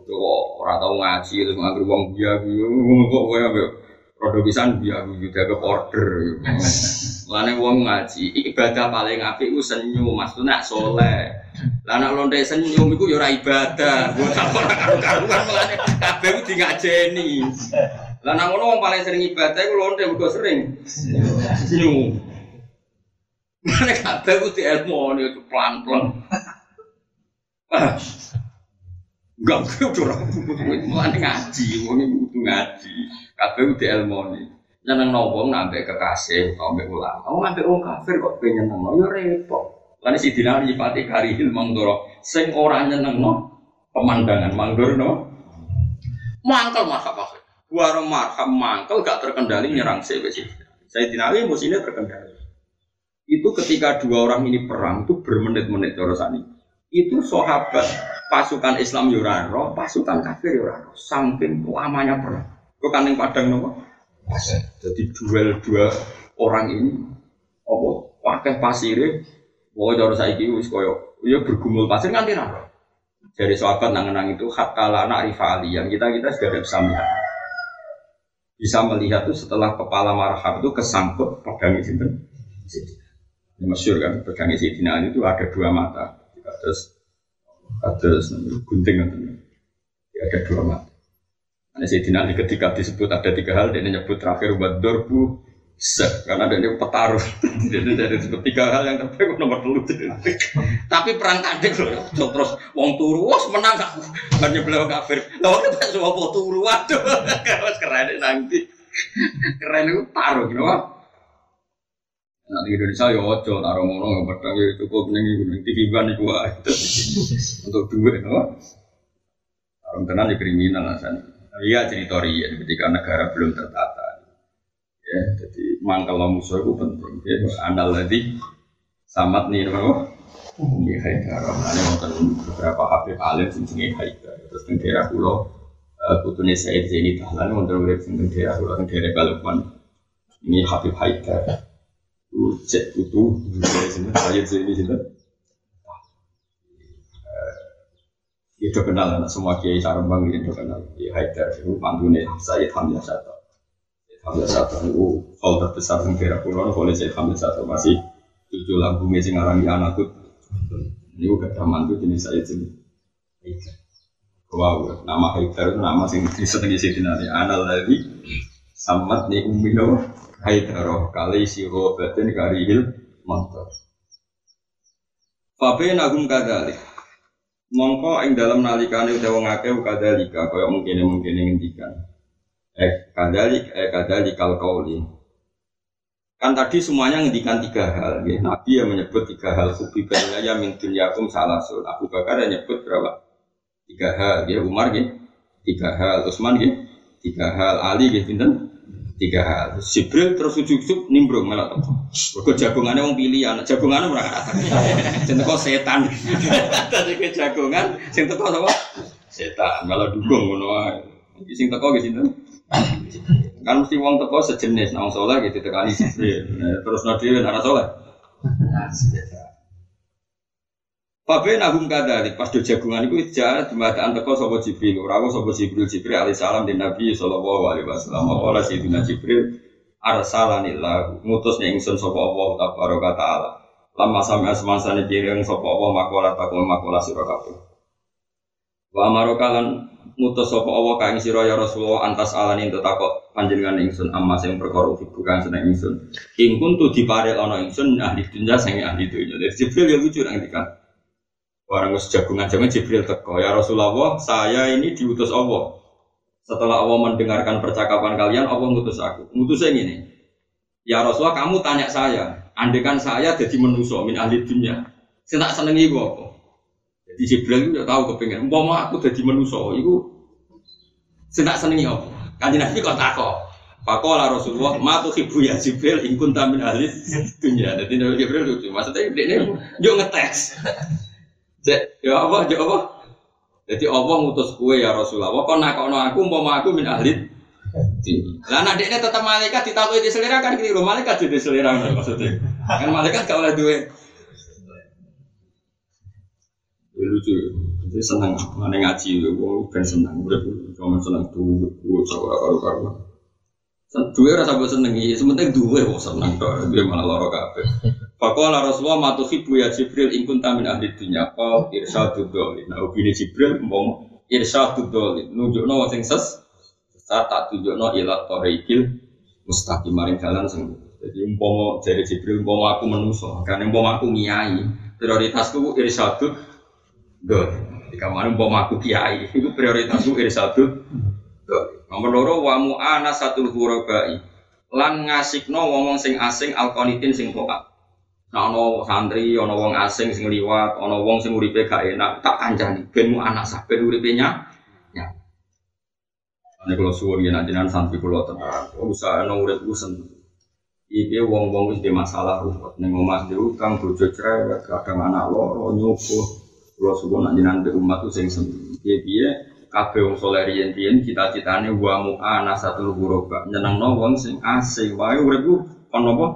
Kok ora tau ngaji terus nganggur wong biya kok kowe ambek Rodo pisan biar juga ke order. Lane wong ngaji, ibadah paling apik ku senyum, maksudnya soleh. Lah nek lonte senyum iku ya ora ibadah. Gua tak ora karu-karuan melane kabeh ku ngajeni. Lah nek ngono wong paling sering ibadah iku lonte mergo sering senyum. Mana kabeh ku dielmoni itu pelan-pelan. Enggak, gue udah mulai ngaji, wong iku kudu ngaji. Kabeh udah elmoni. Nyeneng nopo nambah kekasih, nambah ulama. Oh nambah wong kafir kok pengen nyeneng, ya repot. Lalu si Dina nyipati karihil mangdoro, sing ora nyeneng no pemandangan mangdoro no. Mangkel marhab akhir. Buara marhab mangkel gak terkendali nyerang saya Saya Dina Ali musuhnya terkendali. Itu ketika dua orang ini perang itu bermenit-menit ini. Itu sahabat pasukan Islam Yurano, pasukan kafir Yurano, saking lamanya perang. Kok kan yang padang nopo? Jadi duel dua orang ini, apa? Pakai pasir, mau jauh saya kiri, koyo, ya bergumul pasir nganti nara. Dari sahabat nang-nang itu hatta anak rivali yang kita kita sudah bisa melihat. Bisa melihat tuh setelah kepala marhab itu kesangkut pedang itu. Ini masyur kan, pedang Sidina itu ada dua mata. Terus Atas gunting atau ada dua mata. Nah, Sayyidina Ali ketika disebut ada tiga hal, dia nyebut terakhir buat dorbu se, karena ada ini petaruh. Jadi disebut tiga hal yang terbaik nomor dulu. Tapi perang kadek loh, terus wong turu, wah menang gak? Hanya beliau kafir. Lalu kita semua mau turu, waduh, keren nanti. Keren itu taruh, gitu Nah, di Indonesia ya ojo taruh ngono nggak pedang ya cukup nengi gunung TV ban itu untuk duit, no. Taruh tenan di kriminal alasan. Iya cerita ya ketika negara belum tertata. Ya, jadi mangkal musuh itu penting. Ya, andal lagi samat nih, no. Ini Haidar, ini wonten beberapa Habib alim sing jenenge Haidar. Terus teng daerah kula putune Said Zaini Dahlan wonten urip sing teng daerah kula teng daerah Balikpapan. Ini Habib Haidar cek utuh saya sini saya sini sini itu kenal anak semua kiai sarembang itu kenal ya Haidar itu pantune saya Hamzah satu Hamzah satu itu hal terbesar yang kira pulau oleh saya Hamzah satu masih tujuh lambungnya sing arangi anakku ini ada tuh jenis saya sini Wow, nama Haidar itu nama sing disenengi sini nanti anal lagi samat nih umino Haidaro kali siro batin karihil motor. Fabe nagum kadali. Mongko ing dalam nalikane utawa ngake kadalika kaya mungkin mungkin ngendikan. Eh kadalik eh kadalik kal kauli. Kan tadi semuanya ngendikan tiga hal. Ya. Nabi yang menyebut tiga hal. Kubi ya min dunyakum salasul. Abu Bakar yang nyebut berapa? Tiga hal. Ya Umar ya. Tiga hal. Utsman ya. tiga hal Ali gitu pinten tiga hal Jibril terus ujuk-ujuk nimbrung malah tuh Mergo jagongannya wong pilihan jagongannya ora kata sing teko setan tadi ke jagongan sing teko apa setan malah dukung ngono ae sing teko ge sinten kan mesti wong teko sejenis nang soleh gitu tekani Jibril Nah, terus nabi anak soleh Pabe nagum kadari pas do jagungan itu jalan jembatan teko sapa Jibril, rawuh sapa Jibril Jibril alaihi salam di Nabi sallallahu alaihi wasallam. Qala sayyidina Jibril arsalanillah ngutus ning ingsun sapa Allah tabaraka taala. Lama sampai semansane pireng sapa Allah makola takwa makola sira kabeh. Wa amarokalan ngutus sapa Allah ka ing sira ya Rasulullah antas alani tetakok panjenengan ingsun amma sing perkara bukan seneng ingsun. Ing kuntu diparel ana ingsun ahli dunya sing ahli dunya. Jibril ya lucu nang ngendikan. Orang wis jagungan jaman Jibril teko, ya Rasulullah, saya ini diutus Allah. Setelah Allah mendengarkan percakapan kalian, Allah ngutus aku. Ngutusnya ini, ya Rasulullah, kamu tanya saya, andekan saya jadi manusia min ahli dunia, saya tak senengi apa? Jadi Jibril itu tahu kepengen, umpama aku jadi manusia, itu tak senengi apa? Kanji Nabi kok takok. Pakola Rasulullah, ma tuh ibu ya Jibril, ingkun tamin ahli dunia. Jadi Nabi Jibril lucu, maksudnya ini yuk ngetes. Ya apa, ya apa? Jadi Allah ngutus kue ya Rasulullah. Kok nakono aku, umpama aku min ahli. Lah nak dekne tetap malaikat ditakui di selera kan keliru. Malaikat jadi selera maksudnya. Kan malaikat gak oleh Ya, lucu. Jadi senang mana ngaji, gue kan senang. Udah cuma senang tuh, gue coba karo karo. Dua rasa gue seneng, iya. Sementing dua gue seneng. Dia malah loro kabeh. Fakola Rasulullah matuhibu ya Jibril ingkun tamin ahli dunya Kau irsyadu dolin Nah ubini Jibril mbong irsyadu dolin Nunjukno sing ses Sesat tak tunjukno ilat toreikil Mustaqim maring jalan sing Jadi umpomo dari Jibril umpomo aku menuso Karena umpomo aku ngiyai Prioritasku irsyadu dolin Jika mana umpomo aku kiai Itu prioritasku irsyadu dolin Nomor loro wa mu'ana satul hurabai Lan ngasikno wong sing asing alkonitin sing toat Nah, ono santri, ono wong asing sing liwat, ono wong sing uripe gak enak, tak kancani, ben mu anak sah, ben uripe nya. Ya. Ini kalau suwun ya nanti santri kalau tenang, usaha ono urip ku seneng. Iki wong-wong wis masalah ruwet, ning omah dhewe kang bojo cerewet, kadang anak loro nyubuh. Kalau suwun nak jenengan umat ku sing seneng. Piye-piye kabeh wong saleh riyen-riyen cita-citane wa mu'ana satul ghuraba. Nyenengno wong sing asing wae uripku kon napa?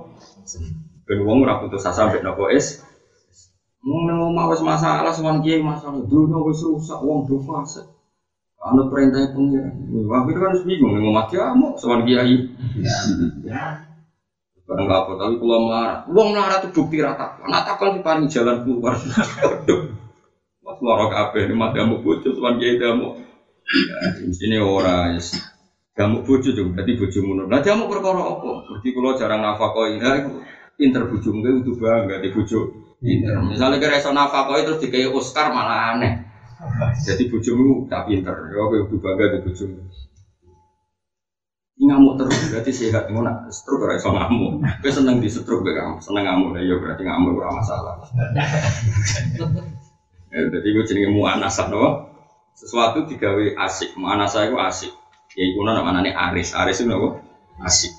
Ben wong ora putus asa mbek napa es. Wong nang masalah sowan kiai masalah dunya wis rusak wong do fase. Ana perintah pengiran. Wah, itu kan bingung nang omah kiamu sowan kiai. Barang apa tapi kula marah. Wong marah itu bukti rata. Ana takon diparingi jalan keluar. Aduh. Mas loro kabeh mati amu bojo sowan kiai damu. Ya, sini ora yes. Kamu bojo juga, berarti bojo munur. Nah, kamu perkara apa? Berarti kalau jarang nafkah ini, pinter bojo mungkin itu bangga di bojo pinter misalnya kira iso nafkah terus dikai Oscar malah aneh jadi bojomu tak pinter ya kowe kudu bangga di bojomu ngamuk terus berarti sehat ngono nak stroke ora iso ngamuk kowe seneng di stroke kowe kamu seneng ngamuk ya berarti ngamuk ora masalah ya jadi gue jenenge mu anasa no sesuatu digawe asik mu anasa itu asik ya iku namanya aris aris itu no asik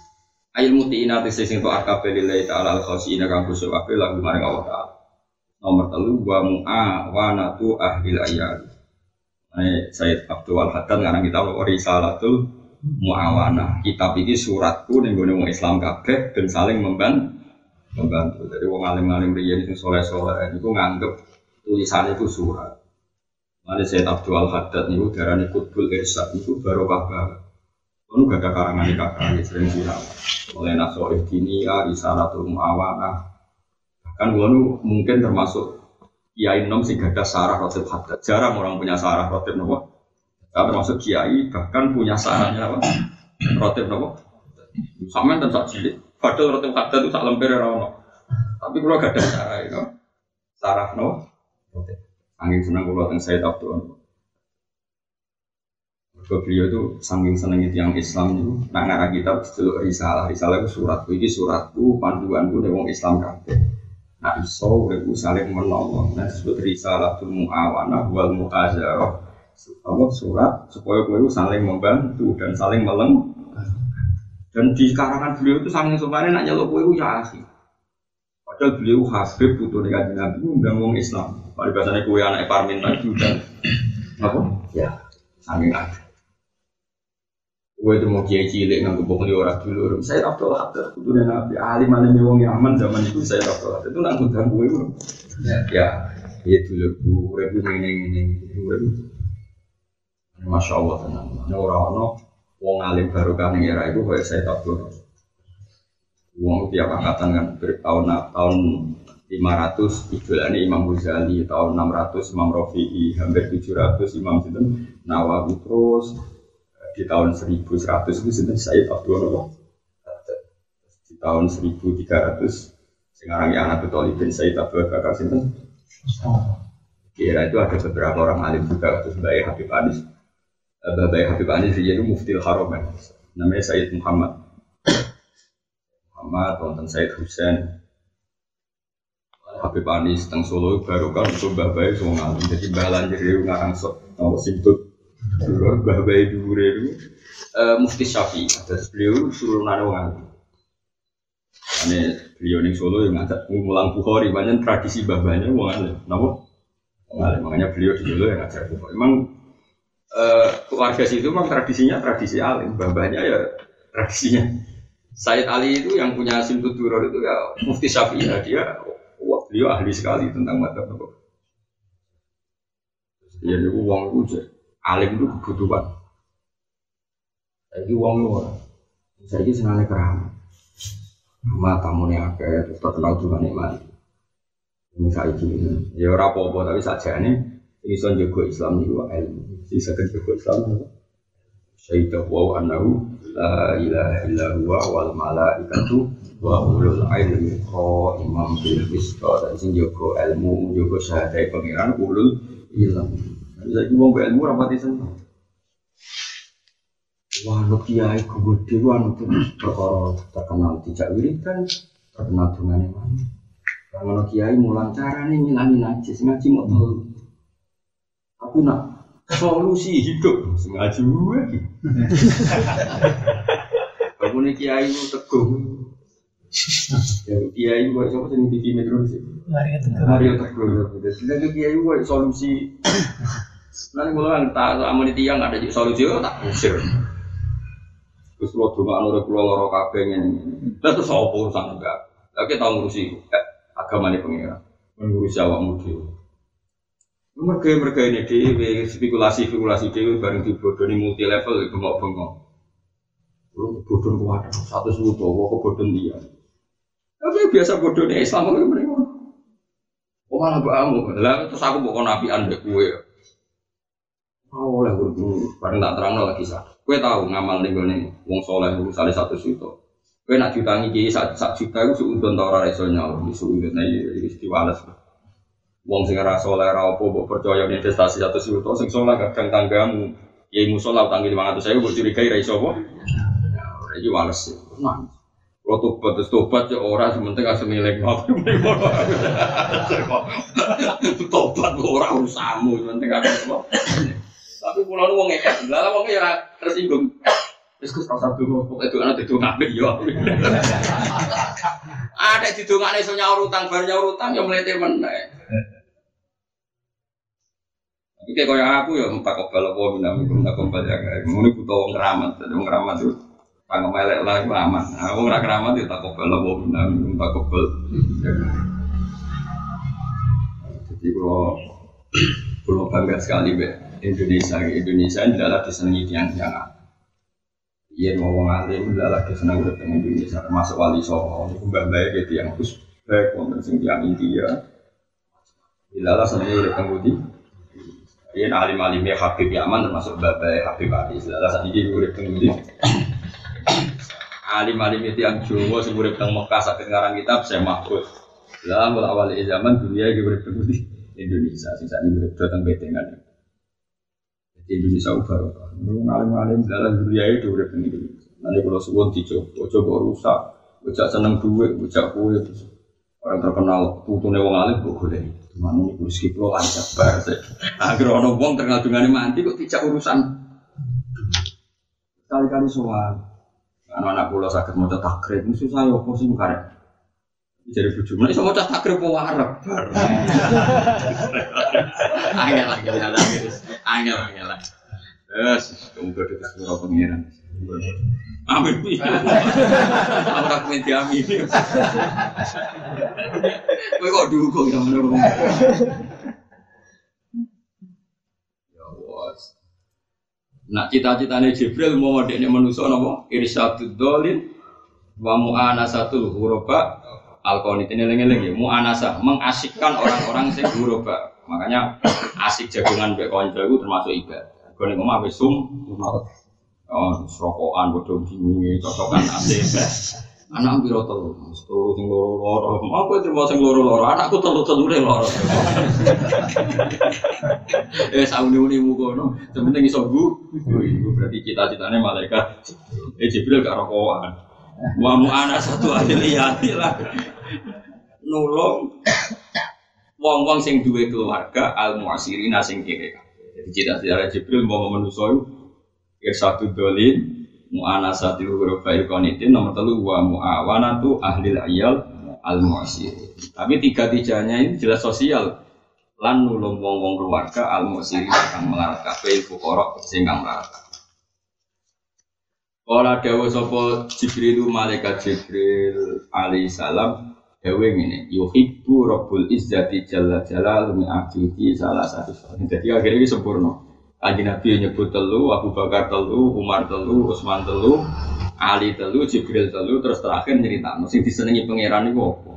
Ail mutiina tese sing to akabe lillahi ta'ala al khosina kang khusyuk kabeh lagu maring Allah ta'ala. Nomor telu wa mu'a wa natu ahli ayat. Ini Sayyid Abdul Al Haddad ngarang kita risalatul muawana. Kitab ini suratku gone wong Islam kabeh dan saling membantu. Membantu. Jadi wong alim-alim riyen sing soleh-soleh niku nganggep tulisannya itu surat. Ada Sayyid Abdul Al Haddad niku darani Qutbul Irsyad niku barokah banget. Itu gak ada karangan di kakak, sering viral. Oleh nasoif dinia, risalatul mu'awana. Bahkan gue mungkin termasuk kiai nom sih gak ada sarah rotib hadat. Jarang orang punya sarah rotib nopo. Gak termasuk kiai bahkan punya sarahnya apa? Rotib nopo. Sama dan sak cilik. Padahal rotib hadat itu sak lemper rano. Tapi kalau gak ada sarah itu, sarah nopo. Angin senang kalau tentang saya tahu ke beliau itu saking senengnya tiang Islam itu nak ngarah kitab dulu risalah. Risalah itu suratku ini suratku panduanku dari wong Islam kabeh. Nah iso aku saling menolong nah disebut risalah tuh muawana wal muazarah. Apa surat? Supaya kowe saling membantu dan saling meleng dan di karangan beliau itu saking sopannya nak nyelok kowe ya asik padahal beliau Habib putu dengan Nabi undang wong Islam pada bahasanya kowe anak Parmin lagi udah apa ya saking ada Gue itu mau kiai cilik nggak di orang dulu. Saya Abdul Hadir, itu dan Nabi Ali mana wong Yaman zaman itu saya Abdul Hadir itu nggak ngundang gue itu. Ya, ya, itu dulu ribu ini ini ribu. Masya Allah tenang. Nah orang orang wong alim baru kan era itu kayak saya Abdul. Wong tiap angkatan kan tahun tahun 500 idolane Imam Ghazali tahun 600 Imam Rafi'i hampir 700 Imam Sinten? Nawawi terus di tahun 1100 itu sinten? Said Abdul di tahun 1300 sekarang yang anak betul bin Said Abdul Bakar sinten? Kira itu ada beberapa orang alim juga terus Mbak Habib Anis. Mbak Habib Anis dia itu muftil haram namanya Said Muhammad. Muhammad wonten Said Husain Habib Anis teng Solo baru kan itu Mbak Bayi semua ngalim jadi Mbak Lanjir itu ngarang sok dulu Mbah Bayi Dure itu uh, Mufti Syafi'i. Terus beliau suruh nana wong alim. Ane beliau ning Solo yang ngajak ngulang Bukhari, banyak tradisi babanya wong alim. Napa? Wong alim. Makanya beliau di Solo yang ngajak Bukhari. Emang uh, keluarga situ memang tradisinya tradisi alim, babanya ya tradisinya. Said Ali itu yang punya Simtud Duror itu ya Mufti ya dia beliau ahli sekali tentang madzhab Ya itu uang itu alim itu kebutuhan. Uang lu, saya ini senangnya keramat. Nama tamu nih akeh, terus terkenal nih mati. Ini saya ini, ya ora apa-apa tapi saja nih ini son jago Islam wa ilmu. Bisa kan jago Islam nih. Syaidah wa anahu la ilaha illa huwa wal malaikatu wa ulul ilmi ko imam bil qisto dan sing jago ilmu jago syahadat pangeran ulul ilmi. Bisa ibu mau ilmu rapati seneng. Wah, lu kiai gede, wah nu perkara terkenal tidak wiridan, terkenal dengan yang mana. Kalau kiai mulang cara nih ngilangin najis, ngaji mau tahu. Tapi nak solusi hidup, ngaji gue. Kamu nih kiai lu teguh. Ya, kiai gue siapa sih TV Metro sih? Mario Teguh. Jadi kiai gue solusi Nanti mulai tak amun di tiang ada solusi tak usir. Terus lo cuma anu pulau loro kabeh ini. Terus apa urusan enggak? Lagi tahu ngurusi eh, agama ini pengira, mengurusi awak dhewe. Mereka mereka ini dewi spekulasi spekulasi dewi bareng dibodohi multi level mau bengong. Lu bodoh kuat satu suatu, kok bodoh dia. Tapi biasa bodohnya Islam itu mereka. Oh malah bamu, lah terus aku bukan nabi anda kue. Oh, oleh guru bareng tak terang lagi sah. Kue tahu ngamal nih gue nih, wong soleh itu salah satu situ. Kue nak jutangi kiai sak sak juta itu suudon tau ora iso nyaur, di suudon aja istiwales. Wong sing ora soleh ora opo mbok percaya investasi satu juta, sing soleh kadang tanggamu. Kiai musola lima ratus saya gue curigai ra iso? Ya, ora wales sih. Nah, kalau tobat terus tobat ya orang sementing asal milik apa Tobat orang urusamu sementing. Tapi pulau nu wong ngekek, lah wong ya tersinggung. Kus rasa dungo, pokoke itu anak didongake yo. Ada didongakne iso nyaur utang, bar nyaur utang ya mlete meneh. Tapi kayak kaya aku ya empat kobal apa binami tak kobal ya ngono butuh wong keramat, jadi wong keramat itu Panggung melek lah itu aman. Wong ora keramat ya tak kobal apa binami tak kobal. Jadi kalau kalau bangga sekali be Indonesia Indonesia adalah disenangi tiang tiang Iya ngomong alim adalah disenangi udah Indonesia termasuk wali songo. Itu mbak mbak gitu yang terus baik wonten sing tiang India. Ilalah senangi udah di Iya alim alimnya Habib Yaman termasuk mbak mbak Habib Ali Ilalah saat ini udah alim alim itu yang Jawa sing urip teng Mekah sakit ngarang kitab saya mahfuz lah awal zaman dunia iki urip di Indonesia sing saat ini urip teng betengan di Indonesia barokah. Nurung alim-alim dalam dunia itu udah begini. Nanti kalau suwon dicoba, coba rusak, bocah seneng duit, bocah kue, orang terkenal putune wong alim kok boleh. Mana ini rezeki pulau lancar bar. Agar ono wong terkenal dengan mandi kok tidak urusan. Kali-kali soal. Anak-anak pulau sakit mau takrib, ini susah ya, apa sih karek. Jadi bujuk, mana iso mau takrib mau bar. Angel angel angel angel angel. Yes, kamu gede kesuruh pengiran. Amin. Ora kowe diamini. Kowe kok dukung ya ngono. Ya wes. Nak cita-citane Jibril mau dekne manusa napa? Irsyadud dolin wa mu'anasatul ghuraba alqanit ini lengi-lengi mu'anasa mengasikkan orang-orang sing ghuraba. Makanya asik jagungan mbek kanca itu termasuk ibadah. Kone ngomong wis sum Oh, serokokan, bodoh bingung, cocokan asik. Anak biro telu, telu sing loro loro. Mau kowe terima sing loro loro, anakku telu telu deh loro. eh sauni uni mukono, sementing iso bu. Iku berarti cita-citane malaikat. Eh Jibril gak rokokan. Wa mu anak satu aja lihat lah. Nulung wong-wong sing duwe keluarga al muasirina sing. Jadi cita-cita Jibril mau menuso satu dolin mu'anasatil huruf bayu konitin nomor telu wa mu'awanatu ahlil ayal al mu'asir tapi tiga tiganya ini jelas sosial. Lan nulung wong wong keluarga al mu'asir akan melarat kafe fukorok sing kang melarat Kala dawa sapa Jibril malaikat Jibril alaihi salam dawa ngene yuhibbu rabbul izzati jalla jalal min salah satu. Jadi akhirnya ini sempurna Kanjeng Nabi nyebut telu, Abu Bakar telu, Umar telu, Utsman telu, Ali telu, Jibril telu, terus terakhir cerita. Mesti disenangi pangeran itu apa?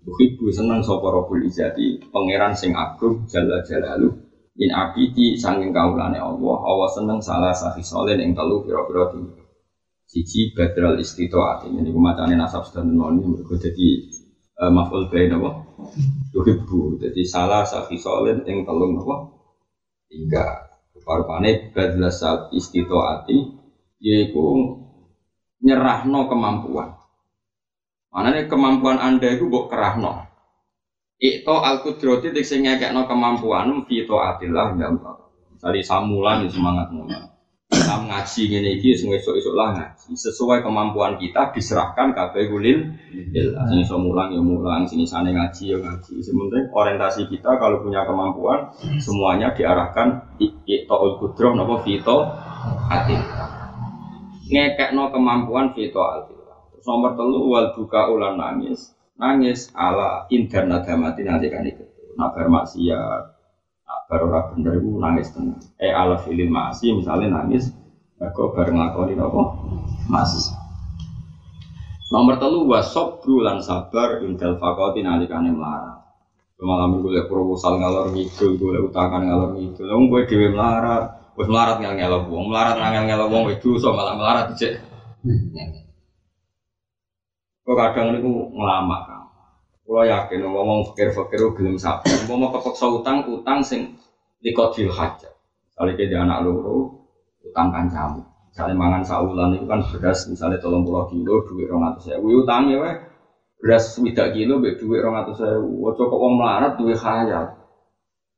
Bukibu seneng sapa Rabbul Izzati, pangeran sing agung jalla jalalu. In abidi sanging kaulane Allah, Allah seneng salah sahi solen ing telu pira-pira tinggi. Siji badral istitoat ini macane nasab sedang ini mergo dadi uh, maf'ul bain apa? Yuhibbu. Jadi salah sahi solen ing telu apa? Tiga. Parpane badla saat istitoati yaitu nyerahno kemampuan. Mana nih kemampuan anda itu buk kerahno. Ikto al kudroti dik sing ngekekno kemampuan fito atillah ya Misalnya samulan semangat mulan. Kita ngaji ngene iki sing esuk-esuk lah ngaji. Sesuai kemampuan kita diserahkan kabeh kulil Sing iso mulang ya mulang, sing isane ngaji ya ngaji. Sementing orientasi kita kalau punya kemampuan semuanya diarahkan iqtaul kudroh napa fito atil. Ngekekno kemampuan fito. Terus nomor telu wal buka ulan nangis. Nangis ala internet damati nanti kan itu. Nabar maksiat, baru ora bener iku nangis tenan. Eh ala filil masih misalnya nangis mergo bareng nglakoni napa? Masih. Nomor telu wasop lan sabar indal fakoti nalikane melarat. Malam gue liat proposal ngalor ngidul, liat utangan ngalor ngidul. Wong gue dewi melarat, gue melarat ngel ngelok wong, melarat ngel ngelok wong itu so malah melarat cek. Kok kadang niku ngelamak kan. Kulo yakin ngomong fakir-fakir gelem sabar. Mau kepeksa utang utang sing likodil hajat. Misalnya dia anak loro, utang kancamu. Misalnya mangan saulan itu kan beras misalnya tolong pulau kilo, duit rong atau. Wih utangnya weh beras widak kilo, be duit rong atau saya. Wah cukup uang melarat duit khayal.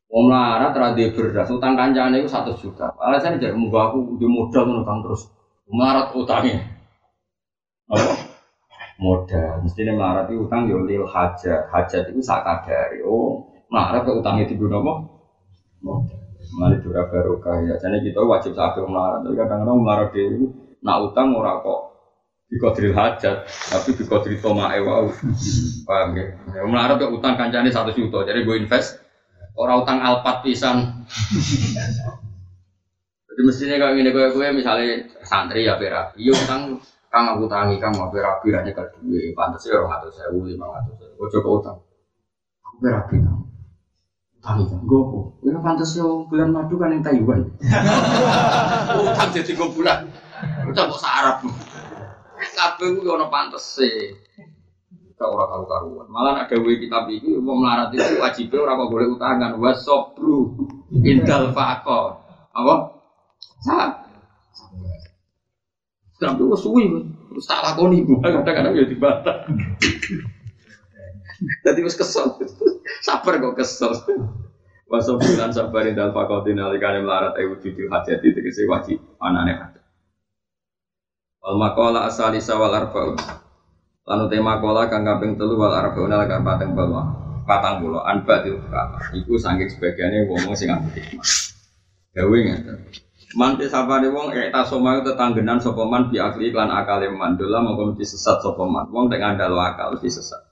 Uang melarat terade beras, utang kancane itu satu juta. Alasannya jadi mau aku di modal menutang terus. Melarat utangnya. Apa? Modal. Mestinya melarat itu utang yo lil hajat. Hajat itu sakadari. Oh, melarat ke utangnya di apa? Mari dura barokah ya. Jadi kita wajib saat melarat. Tapi kadang-kadang melarat itu nak utang ora kok bikodril hajat, tapi bikodril toma ewa. Paham ya? ya melarat ke utang kancane satu juta. Jadi gue invest orang utang alpat pisan. Jadi mestinya kalau ini gue gue misalnya santri ya pera, iya utang kang aku tangi kang mau pera pira kalau duit pantas ya orang atau saya lima atau saya, gue coba utang, aku pera pira Gue kok. Ini pantas yo bulan madu kan yang Taiwan. Utang jadi gue bulan. Utang kok sarap. Kabeh gue ono pantas sih. Gak orang karu karuan. Malah ada gue kitab ini mau melarat itu wajibnya orang kok boleh utangan. Wasobru indal fako. Apa? Sah. Sampai gue suwi, terus tak lakoni. Kadang-kadang ya dibantah. Tadi wis kesel. Sabar kok kesel. Wasofilan sabarin dal fakotin alikane melarat ayu cucu hajat itu kese wajib anane hajat. Wal makola asali sawal arbaun. Lanu tema kola kang kaping telu wal arbaun ala kang pateng. Patang pulau anba kata. Iku sangking sebagiannya ngomong sing ambil hikmah. Gawe. Mantis sapane wong ekta soma tetanggenan sapa man bi akli lan akale man dola mongko sesat sapa. Wong tek ngandalo akal mesti sesat.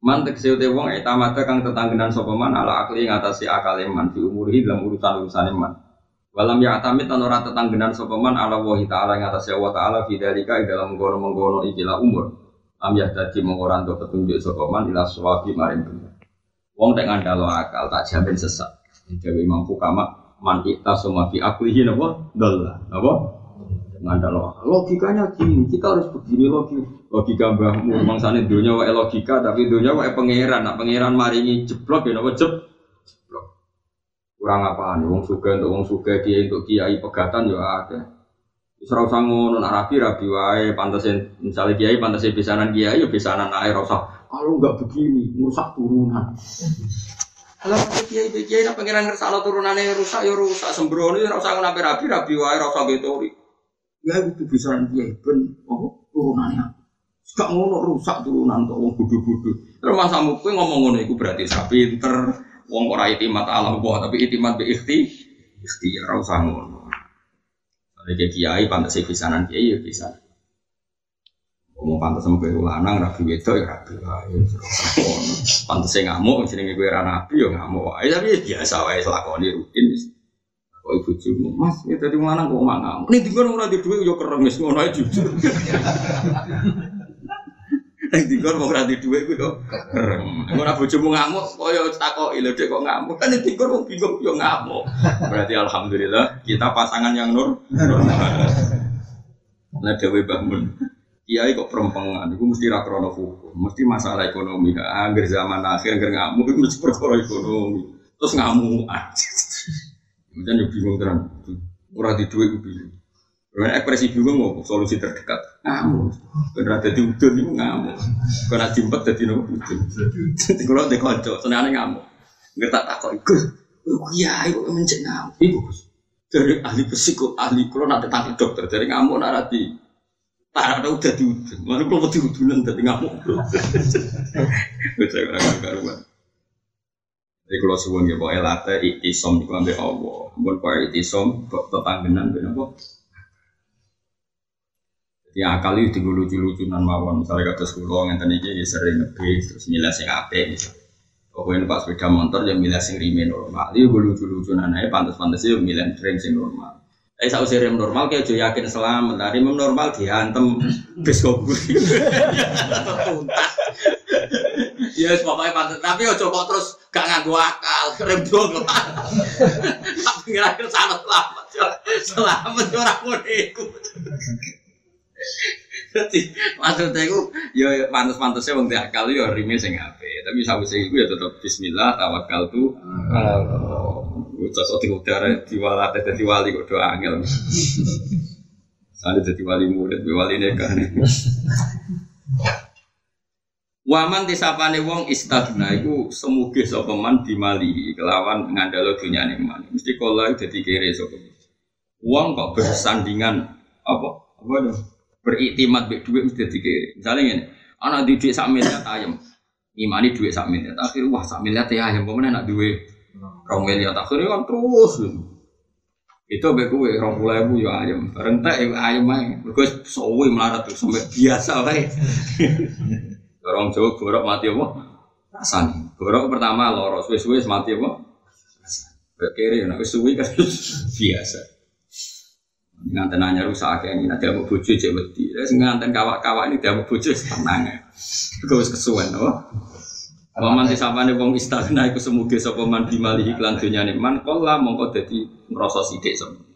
Man tegese te wong eta mata kang tetanggenan sapa man ala akli ngatasi akale man di umurihi dalam urusan-urusane man. Walam ya atamit lan ora tetanggenan sapa man ala wahi ta'ala ngatasi Allah ta'ala fi dalika dalam mengkono-mengkono ikilah umur. Am ya dadi mongko ora petunjuk sapa man ila sawabi maring bener. Wong tek ngandalo akal tak jamin sesat. Dewi Imam Fukama man kita semua fi aklihi napa dalla napa ngandalo logikanya gini kita harus begini logika logika mbahmu mangsane dunia wae logika tapi dunia wae pangeran. Nak pangeran maringi jeblok ya napa jeb? Jeblok. Kurang apa nih wong suka untuk wong suka kiai untuk kiai pegatan ya ada Isra usah ngono nak rapi rapi wae. Pantesin misalnya kiai pantesin bisanan kiai ya bisanan air usah. Kalau nggak begini merusak turunan. Kalau masih kiai kiai nak pengiran ngersalo turunannya rusak ya rusak. Sembrono ya rasa nabi rapi rapi wae rasa betori. Ya itu bisa kiai ben oh turunannya. Gak ngono rusak turunan tuh wong bodoh-bodoh. Terus masa kowe ngomong ngono iku berarti sapi pinter wong ora itimat alam Allah tapi itimat be ikhti ikhtiar usah ngono. Ada kiai pantas pisanan kiai ya bisa. Ngomong pantas sama gue lanang, rabi wedok ya rabi wae. Pantas saya ngamuk, jenenge gue rana nabi ya ngamuk wae. Tapi ya biasa wae selakoni rutin. Kok ibu mas, ya tadi lanang kok ngamuk. Nih tinggal orang di duit, yo kereng wis ngono aja jujur. Ning tinggal mau ngerti duit yo kereng. Ora bojomu ngamuk, koyo takoki lho dek kok ngamuk. Kan tinggal wong bingung yo ngamuk. Berarti alhamdulillah kita pasangan yang nur. Nah dewe bangun kiai kok perempangan, itu mesti rakrono hukum, mesti masalah ekonomi. Angger zaman akhir angger ngamuk itu mesti perkara ekonomi. Terus ngamuk aja. Kemudian ya bingung terang. Murah di duit bingung. Karena ekspresi bingung mau solusi terdekat ngamuk. Karena ada di udun itu ngamuk. Karena jimpet jadi nopo udun. Kalau di kocok, senang ngamuk. Nggak tak takut ikut. Kiai kok mencet ngamuk. Ibu dari ahli psikot, ahli kalau nanti tangkap dokter dari ngamuk narati Tak ada udah diudun, mana kalau diudunan tadi ngamuk. Baca orang karuan. Jadi kalau suwun ya pokoknya late itisom itu ambil Allah. Bukan pokoknya itisom tetanggenan ben apa? Jadi akal itu lucu-lucunan mawon. Misalnya kata sekolah yang tadi ya sering ngebis terus milah sing ape. Pokoknya pas sepeda motor ya milah sing rime normal. Dia lucu-lucunan aja pantas-pantas ya milah rem sing normal. Eh sausai rem normal kayak jo yakin selamat. Rem normal diantem bis. Ya yes, pokoknya pantas. Tapi ojo kok terus gak nganggu akal. Rem dong. Tapi ngira-ngira salah selamat. Selamat orang ikut. Jadi maksudnya itu ya pantas-pantasnya wong akal ya rime sing apik. Tapi sausai itu ya tetap bismillah tawakal tuh. Cocok di udara diwala teh wali kok doa angel. Sana jadi wali murid, wali nekah. Waman tisapane wong istagna iku semuge sapa man dimali kelawan ngandalo dunyane man. Mesti kala dadi kere sapa. Wong kok bersandingan apa? Apa itu? Beriktimat mbek dhuwit mesti dadi kere. Misale ngene, ana di dhuwit sak miliar ayam. Imani dhuwit sak miliar. Akhir wah sak miliar teh ayam pemene nak duwe Rong miliar akhirnya kan terus. Itu ribu ya ayam. Bareng tak ya ayam aja. Gue sowi melarat tuh sampai biasa kayak. Orang Jawa gorok mati apa? Rasani. Gorok pertama loro, suwe-suwe mati apa? Kiri, nak suwi kan biasa. Nganten nanya rusak kayak ini, nanti mau bojo cek wedi. Terus nganten kawak-kawak ini dia mau bojo tenang ya. Gue kesuwen, oh. Waman disapane wong istagna iku semuge sapa man dimali iklan dunyane man kala mongko dadi ngrasa sithik sapa.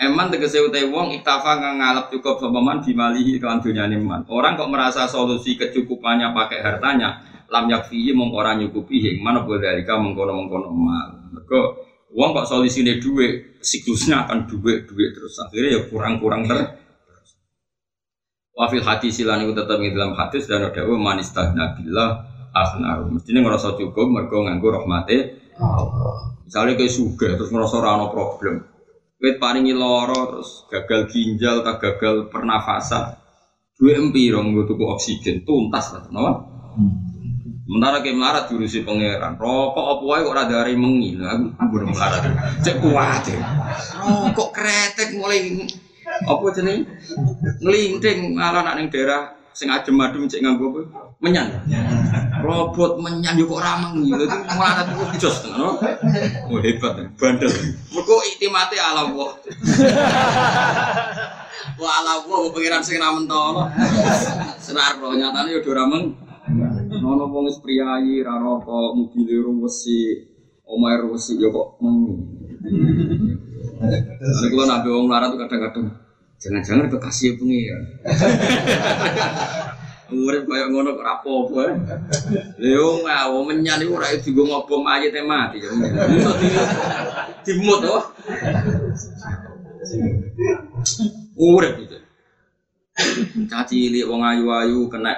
Eman tegese utai wong iktafa kang ngalap cukup sapa man dimali iklan dunyane man. Orang kok merasa solusi kecukupannya pakai hartanya, lam yakfihi mongko ora nyukupi mana boleh dalika mengkono-mengkono mal. Mergo wong kok solusine dhuwit, siklusnya akan dhuwit dhuwit terus akhirnya ya kurang-kurang ter Wafil hati silan itu tetap dalam hadis dan ada manis billah akhna. Mestine ngerasa cukup mergo nganggo rahmate Allah. Misalnya kayak suga terus ngerasa ora ono problem. Kowe paringi loro terus gagal ginjal tak gagal pernafasan. Duwe empirong nggo tuku oksigen tuntas lah, napa? Sementara kayak melarat diurusi pangeran. Rokok apa wae kok rada hari mengi. Aku aku udah melarat. Cek kuat ya. Rokok kretek mulai apa jenenge? Ngelinting malah nak ning daerah sing adem adem cek nganggo apa? Menyan. Robot menyan yo kok rameng gitu. Itu melarat itu jos no. Oh hebat, bandel. Mergo iktimate ala Allah. Wah ala Allah pengiran sing ra mentolo. Senar ro nyatane yo ora rameng. Nono wong wis priyayi ra rokok, mobile ruwesi, omahe ruwesi yo kok mengi. Ada kalau nabi melarat tuh kadang-kadang jangan-jangan kekasih pengiran. Urip kaya ngono kok rapopo ya. Leo ngawo menyan iku ora digo ngobong mayit e mati dimut oh. Urip itu. Caci cilik wong ayu-ayu kena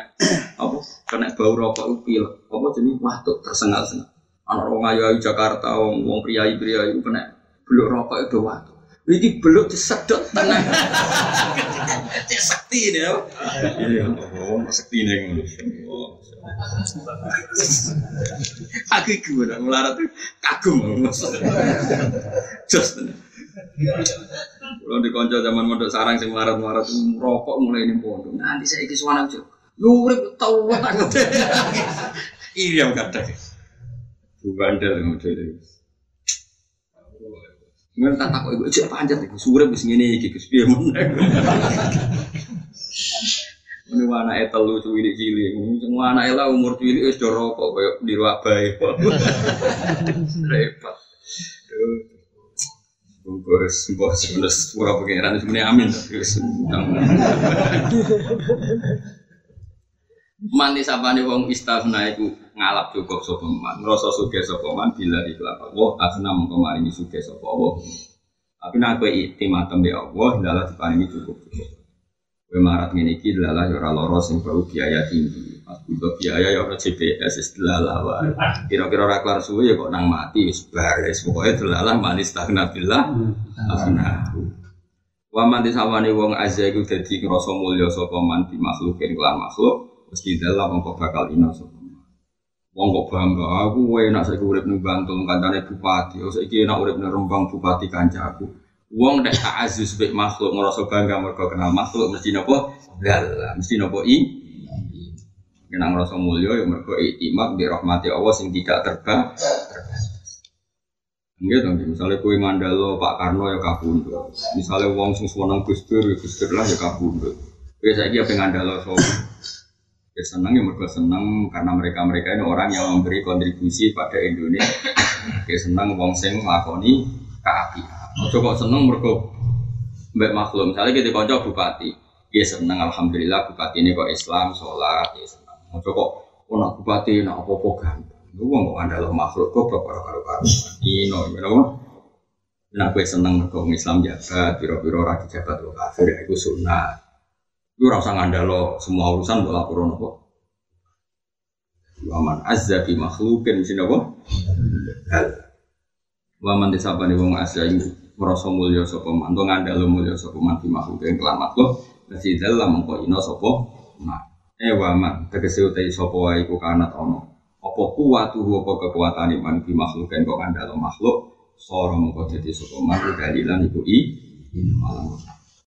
apa? Kena bau rokok pil. Apa jenis watuk tersengal-sengal. Anak wong ayu-ayu Jakarta wong wong priayi-priayi kena beluk rokok itu watuk. Iki beluk disedot tenang. Cek sakti ini ya. Iya, oh, sakti ini ngono. Aku gimana melarat tuh kagum Jos tenan. Kalau di konco zaman mondok sarang sing melarat-melarat rokok mulai ini pondok. Nanti saya iki suwana jo. Yurip tau tangan. Iya kadang. Bukan dari model Nggak tak takut ibu cek panjat ibu sore bis ngene iki Gus piye meneh. Ini mana etel lu cuwili cilik, semua anak elah umur cilik wis do rokok koyo niru abai. Repot. Bungkus, mbok sebelas pura pengiran sebenarnya amin. Wis Mandi sapane wong istafna iku ngalap cukup sapa man. Ngrasa sugih sapa man bila ikhlaq Allah asna mengko maringi sugih sapa Allah. Tapi nek kowe iktimatem be Allah lalah diparingi cukup cukup. Kowe marat ngene iki lalah ya ora lara sing perlu biaya tinggi. Pas butuh biaya ya ora CPS wis lalah wae. Kira-kira ora kelar suwe ya kok nang mati wis bares. Pokoke delalah manis stagna billah asna. Wa man disawani wong azza iku dadi ngrasa mulya sapa man di makhlukin kelan makhluk mesti dalam mongko bakal ina sapa Wong kok bangga, aku enak saya urip ning Bantul kancane bupati, oh saiki enak urip ning Rembang bupati kancaku. Wong nek tak aziz mek makhluk ngerasa bangga mergo kenal makhluk mesti napa? Dalah, mesti napa i? Kena ngerasa mulya ya mergo itimak di rahmati Allah sing tidak terba terbatas. Enggak dong, misalnya kue ngandalo Pak Karno ya kabundut. Misalnya wong sing Gus Dur, ya Gus Dur lah ya kabundut. Kue saiki apa ngandalo sopo? Ya senang ya mereka senang karena mereka-mereka ini orang yang memberi kontribusi pada Indonesia. Ya senang wong sing nglakoni keapian. Ojo kok seneng mergo mbek makhluk. Misalnya kita konco bupati, ya seneng alhamdulillah bupati ini kok Islam, sholat, ya seneng. Ojo kok ono bupati nak apa-apa gampang. Lu wong kok andal makhluk kok karo karo karo. Ino, know. Nah, gue seneng mergo Islam jabat, biro-biro rakyat jabat kafir, itu sunnah. Lu rasa ngandalo semua urusan buat laporan apa? Waman azza bi makhlukin mesti apa? Hal. Waman disabani wong azza ini merasa mulia sapa man, to ngandalo mulia sapa man bi makhlukin kelan makhluk, mesti dalam mengko ino sapa man. Eh waman tegese utai sapa wae iku kanat ono. Apa kuwatu apa kekuatan iman bi makhlukin kok ngandalo makhluk, soro mengko dadi sapa man dalilan iku i malam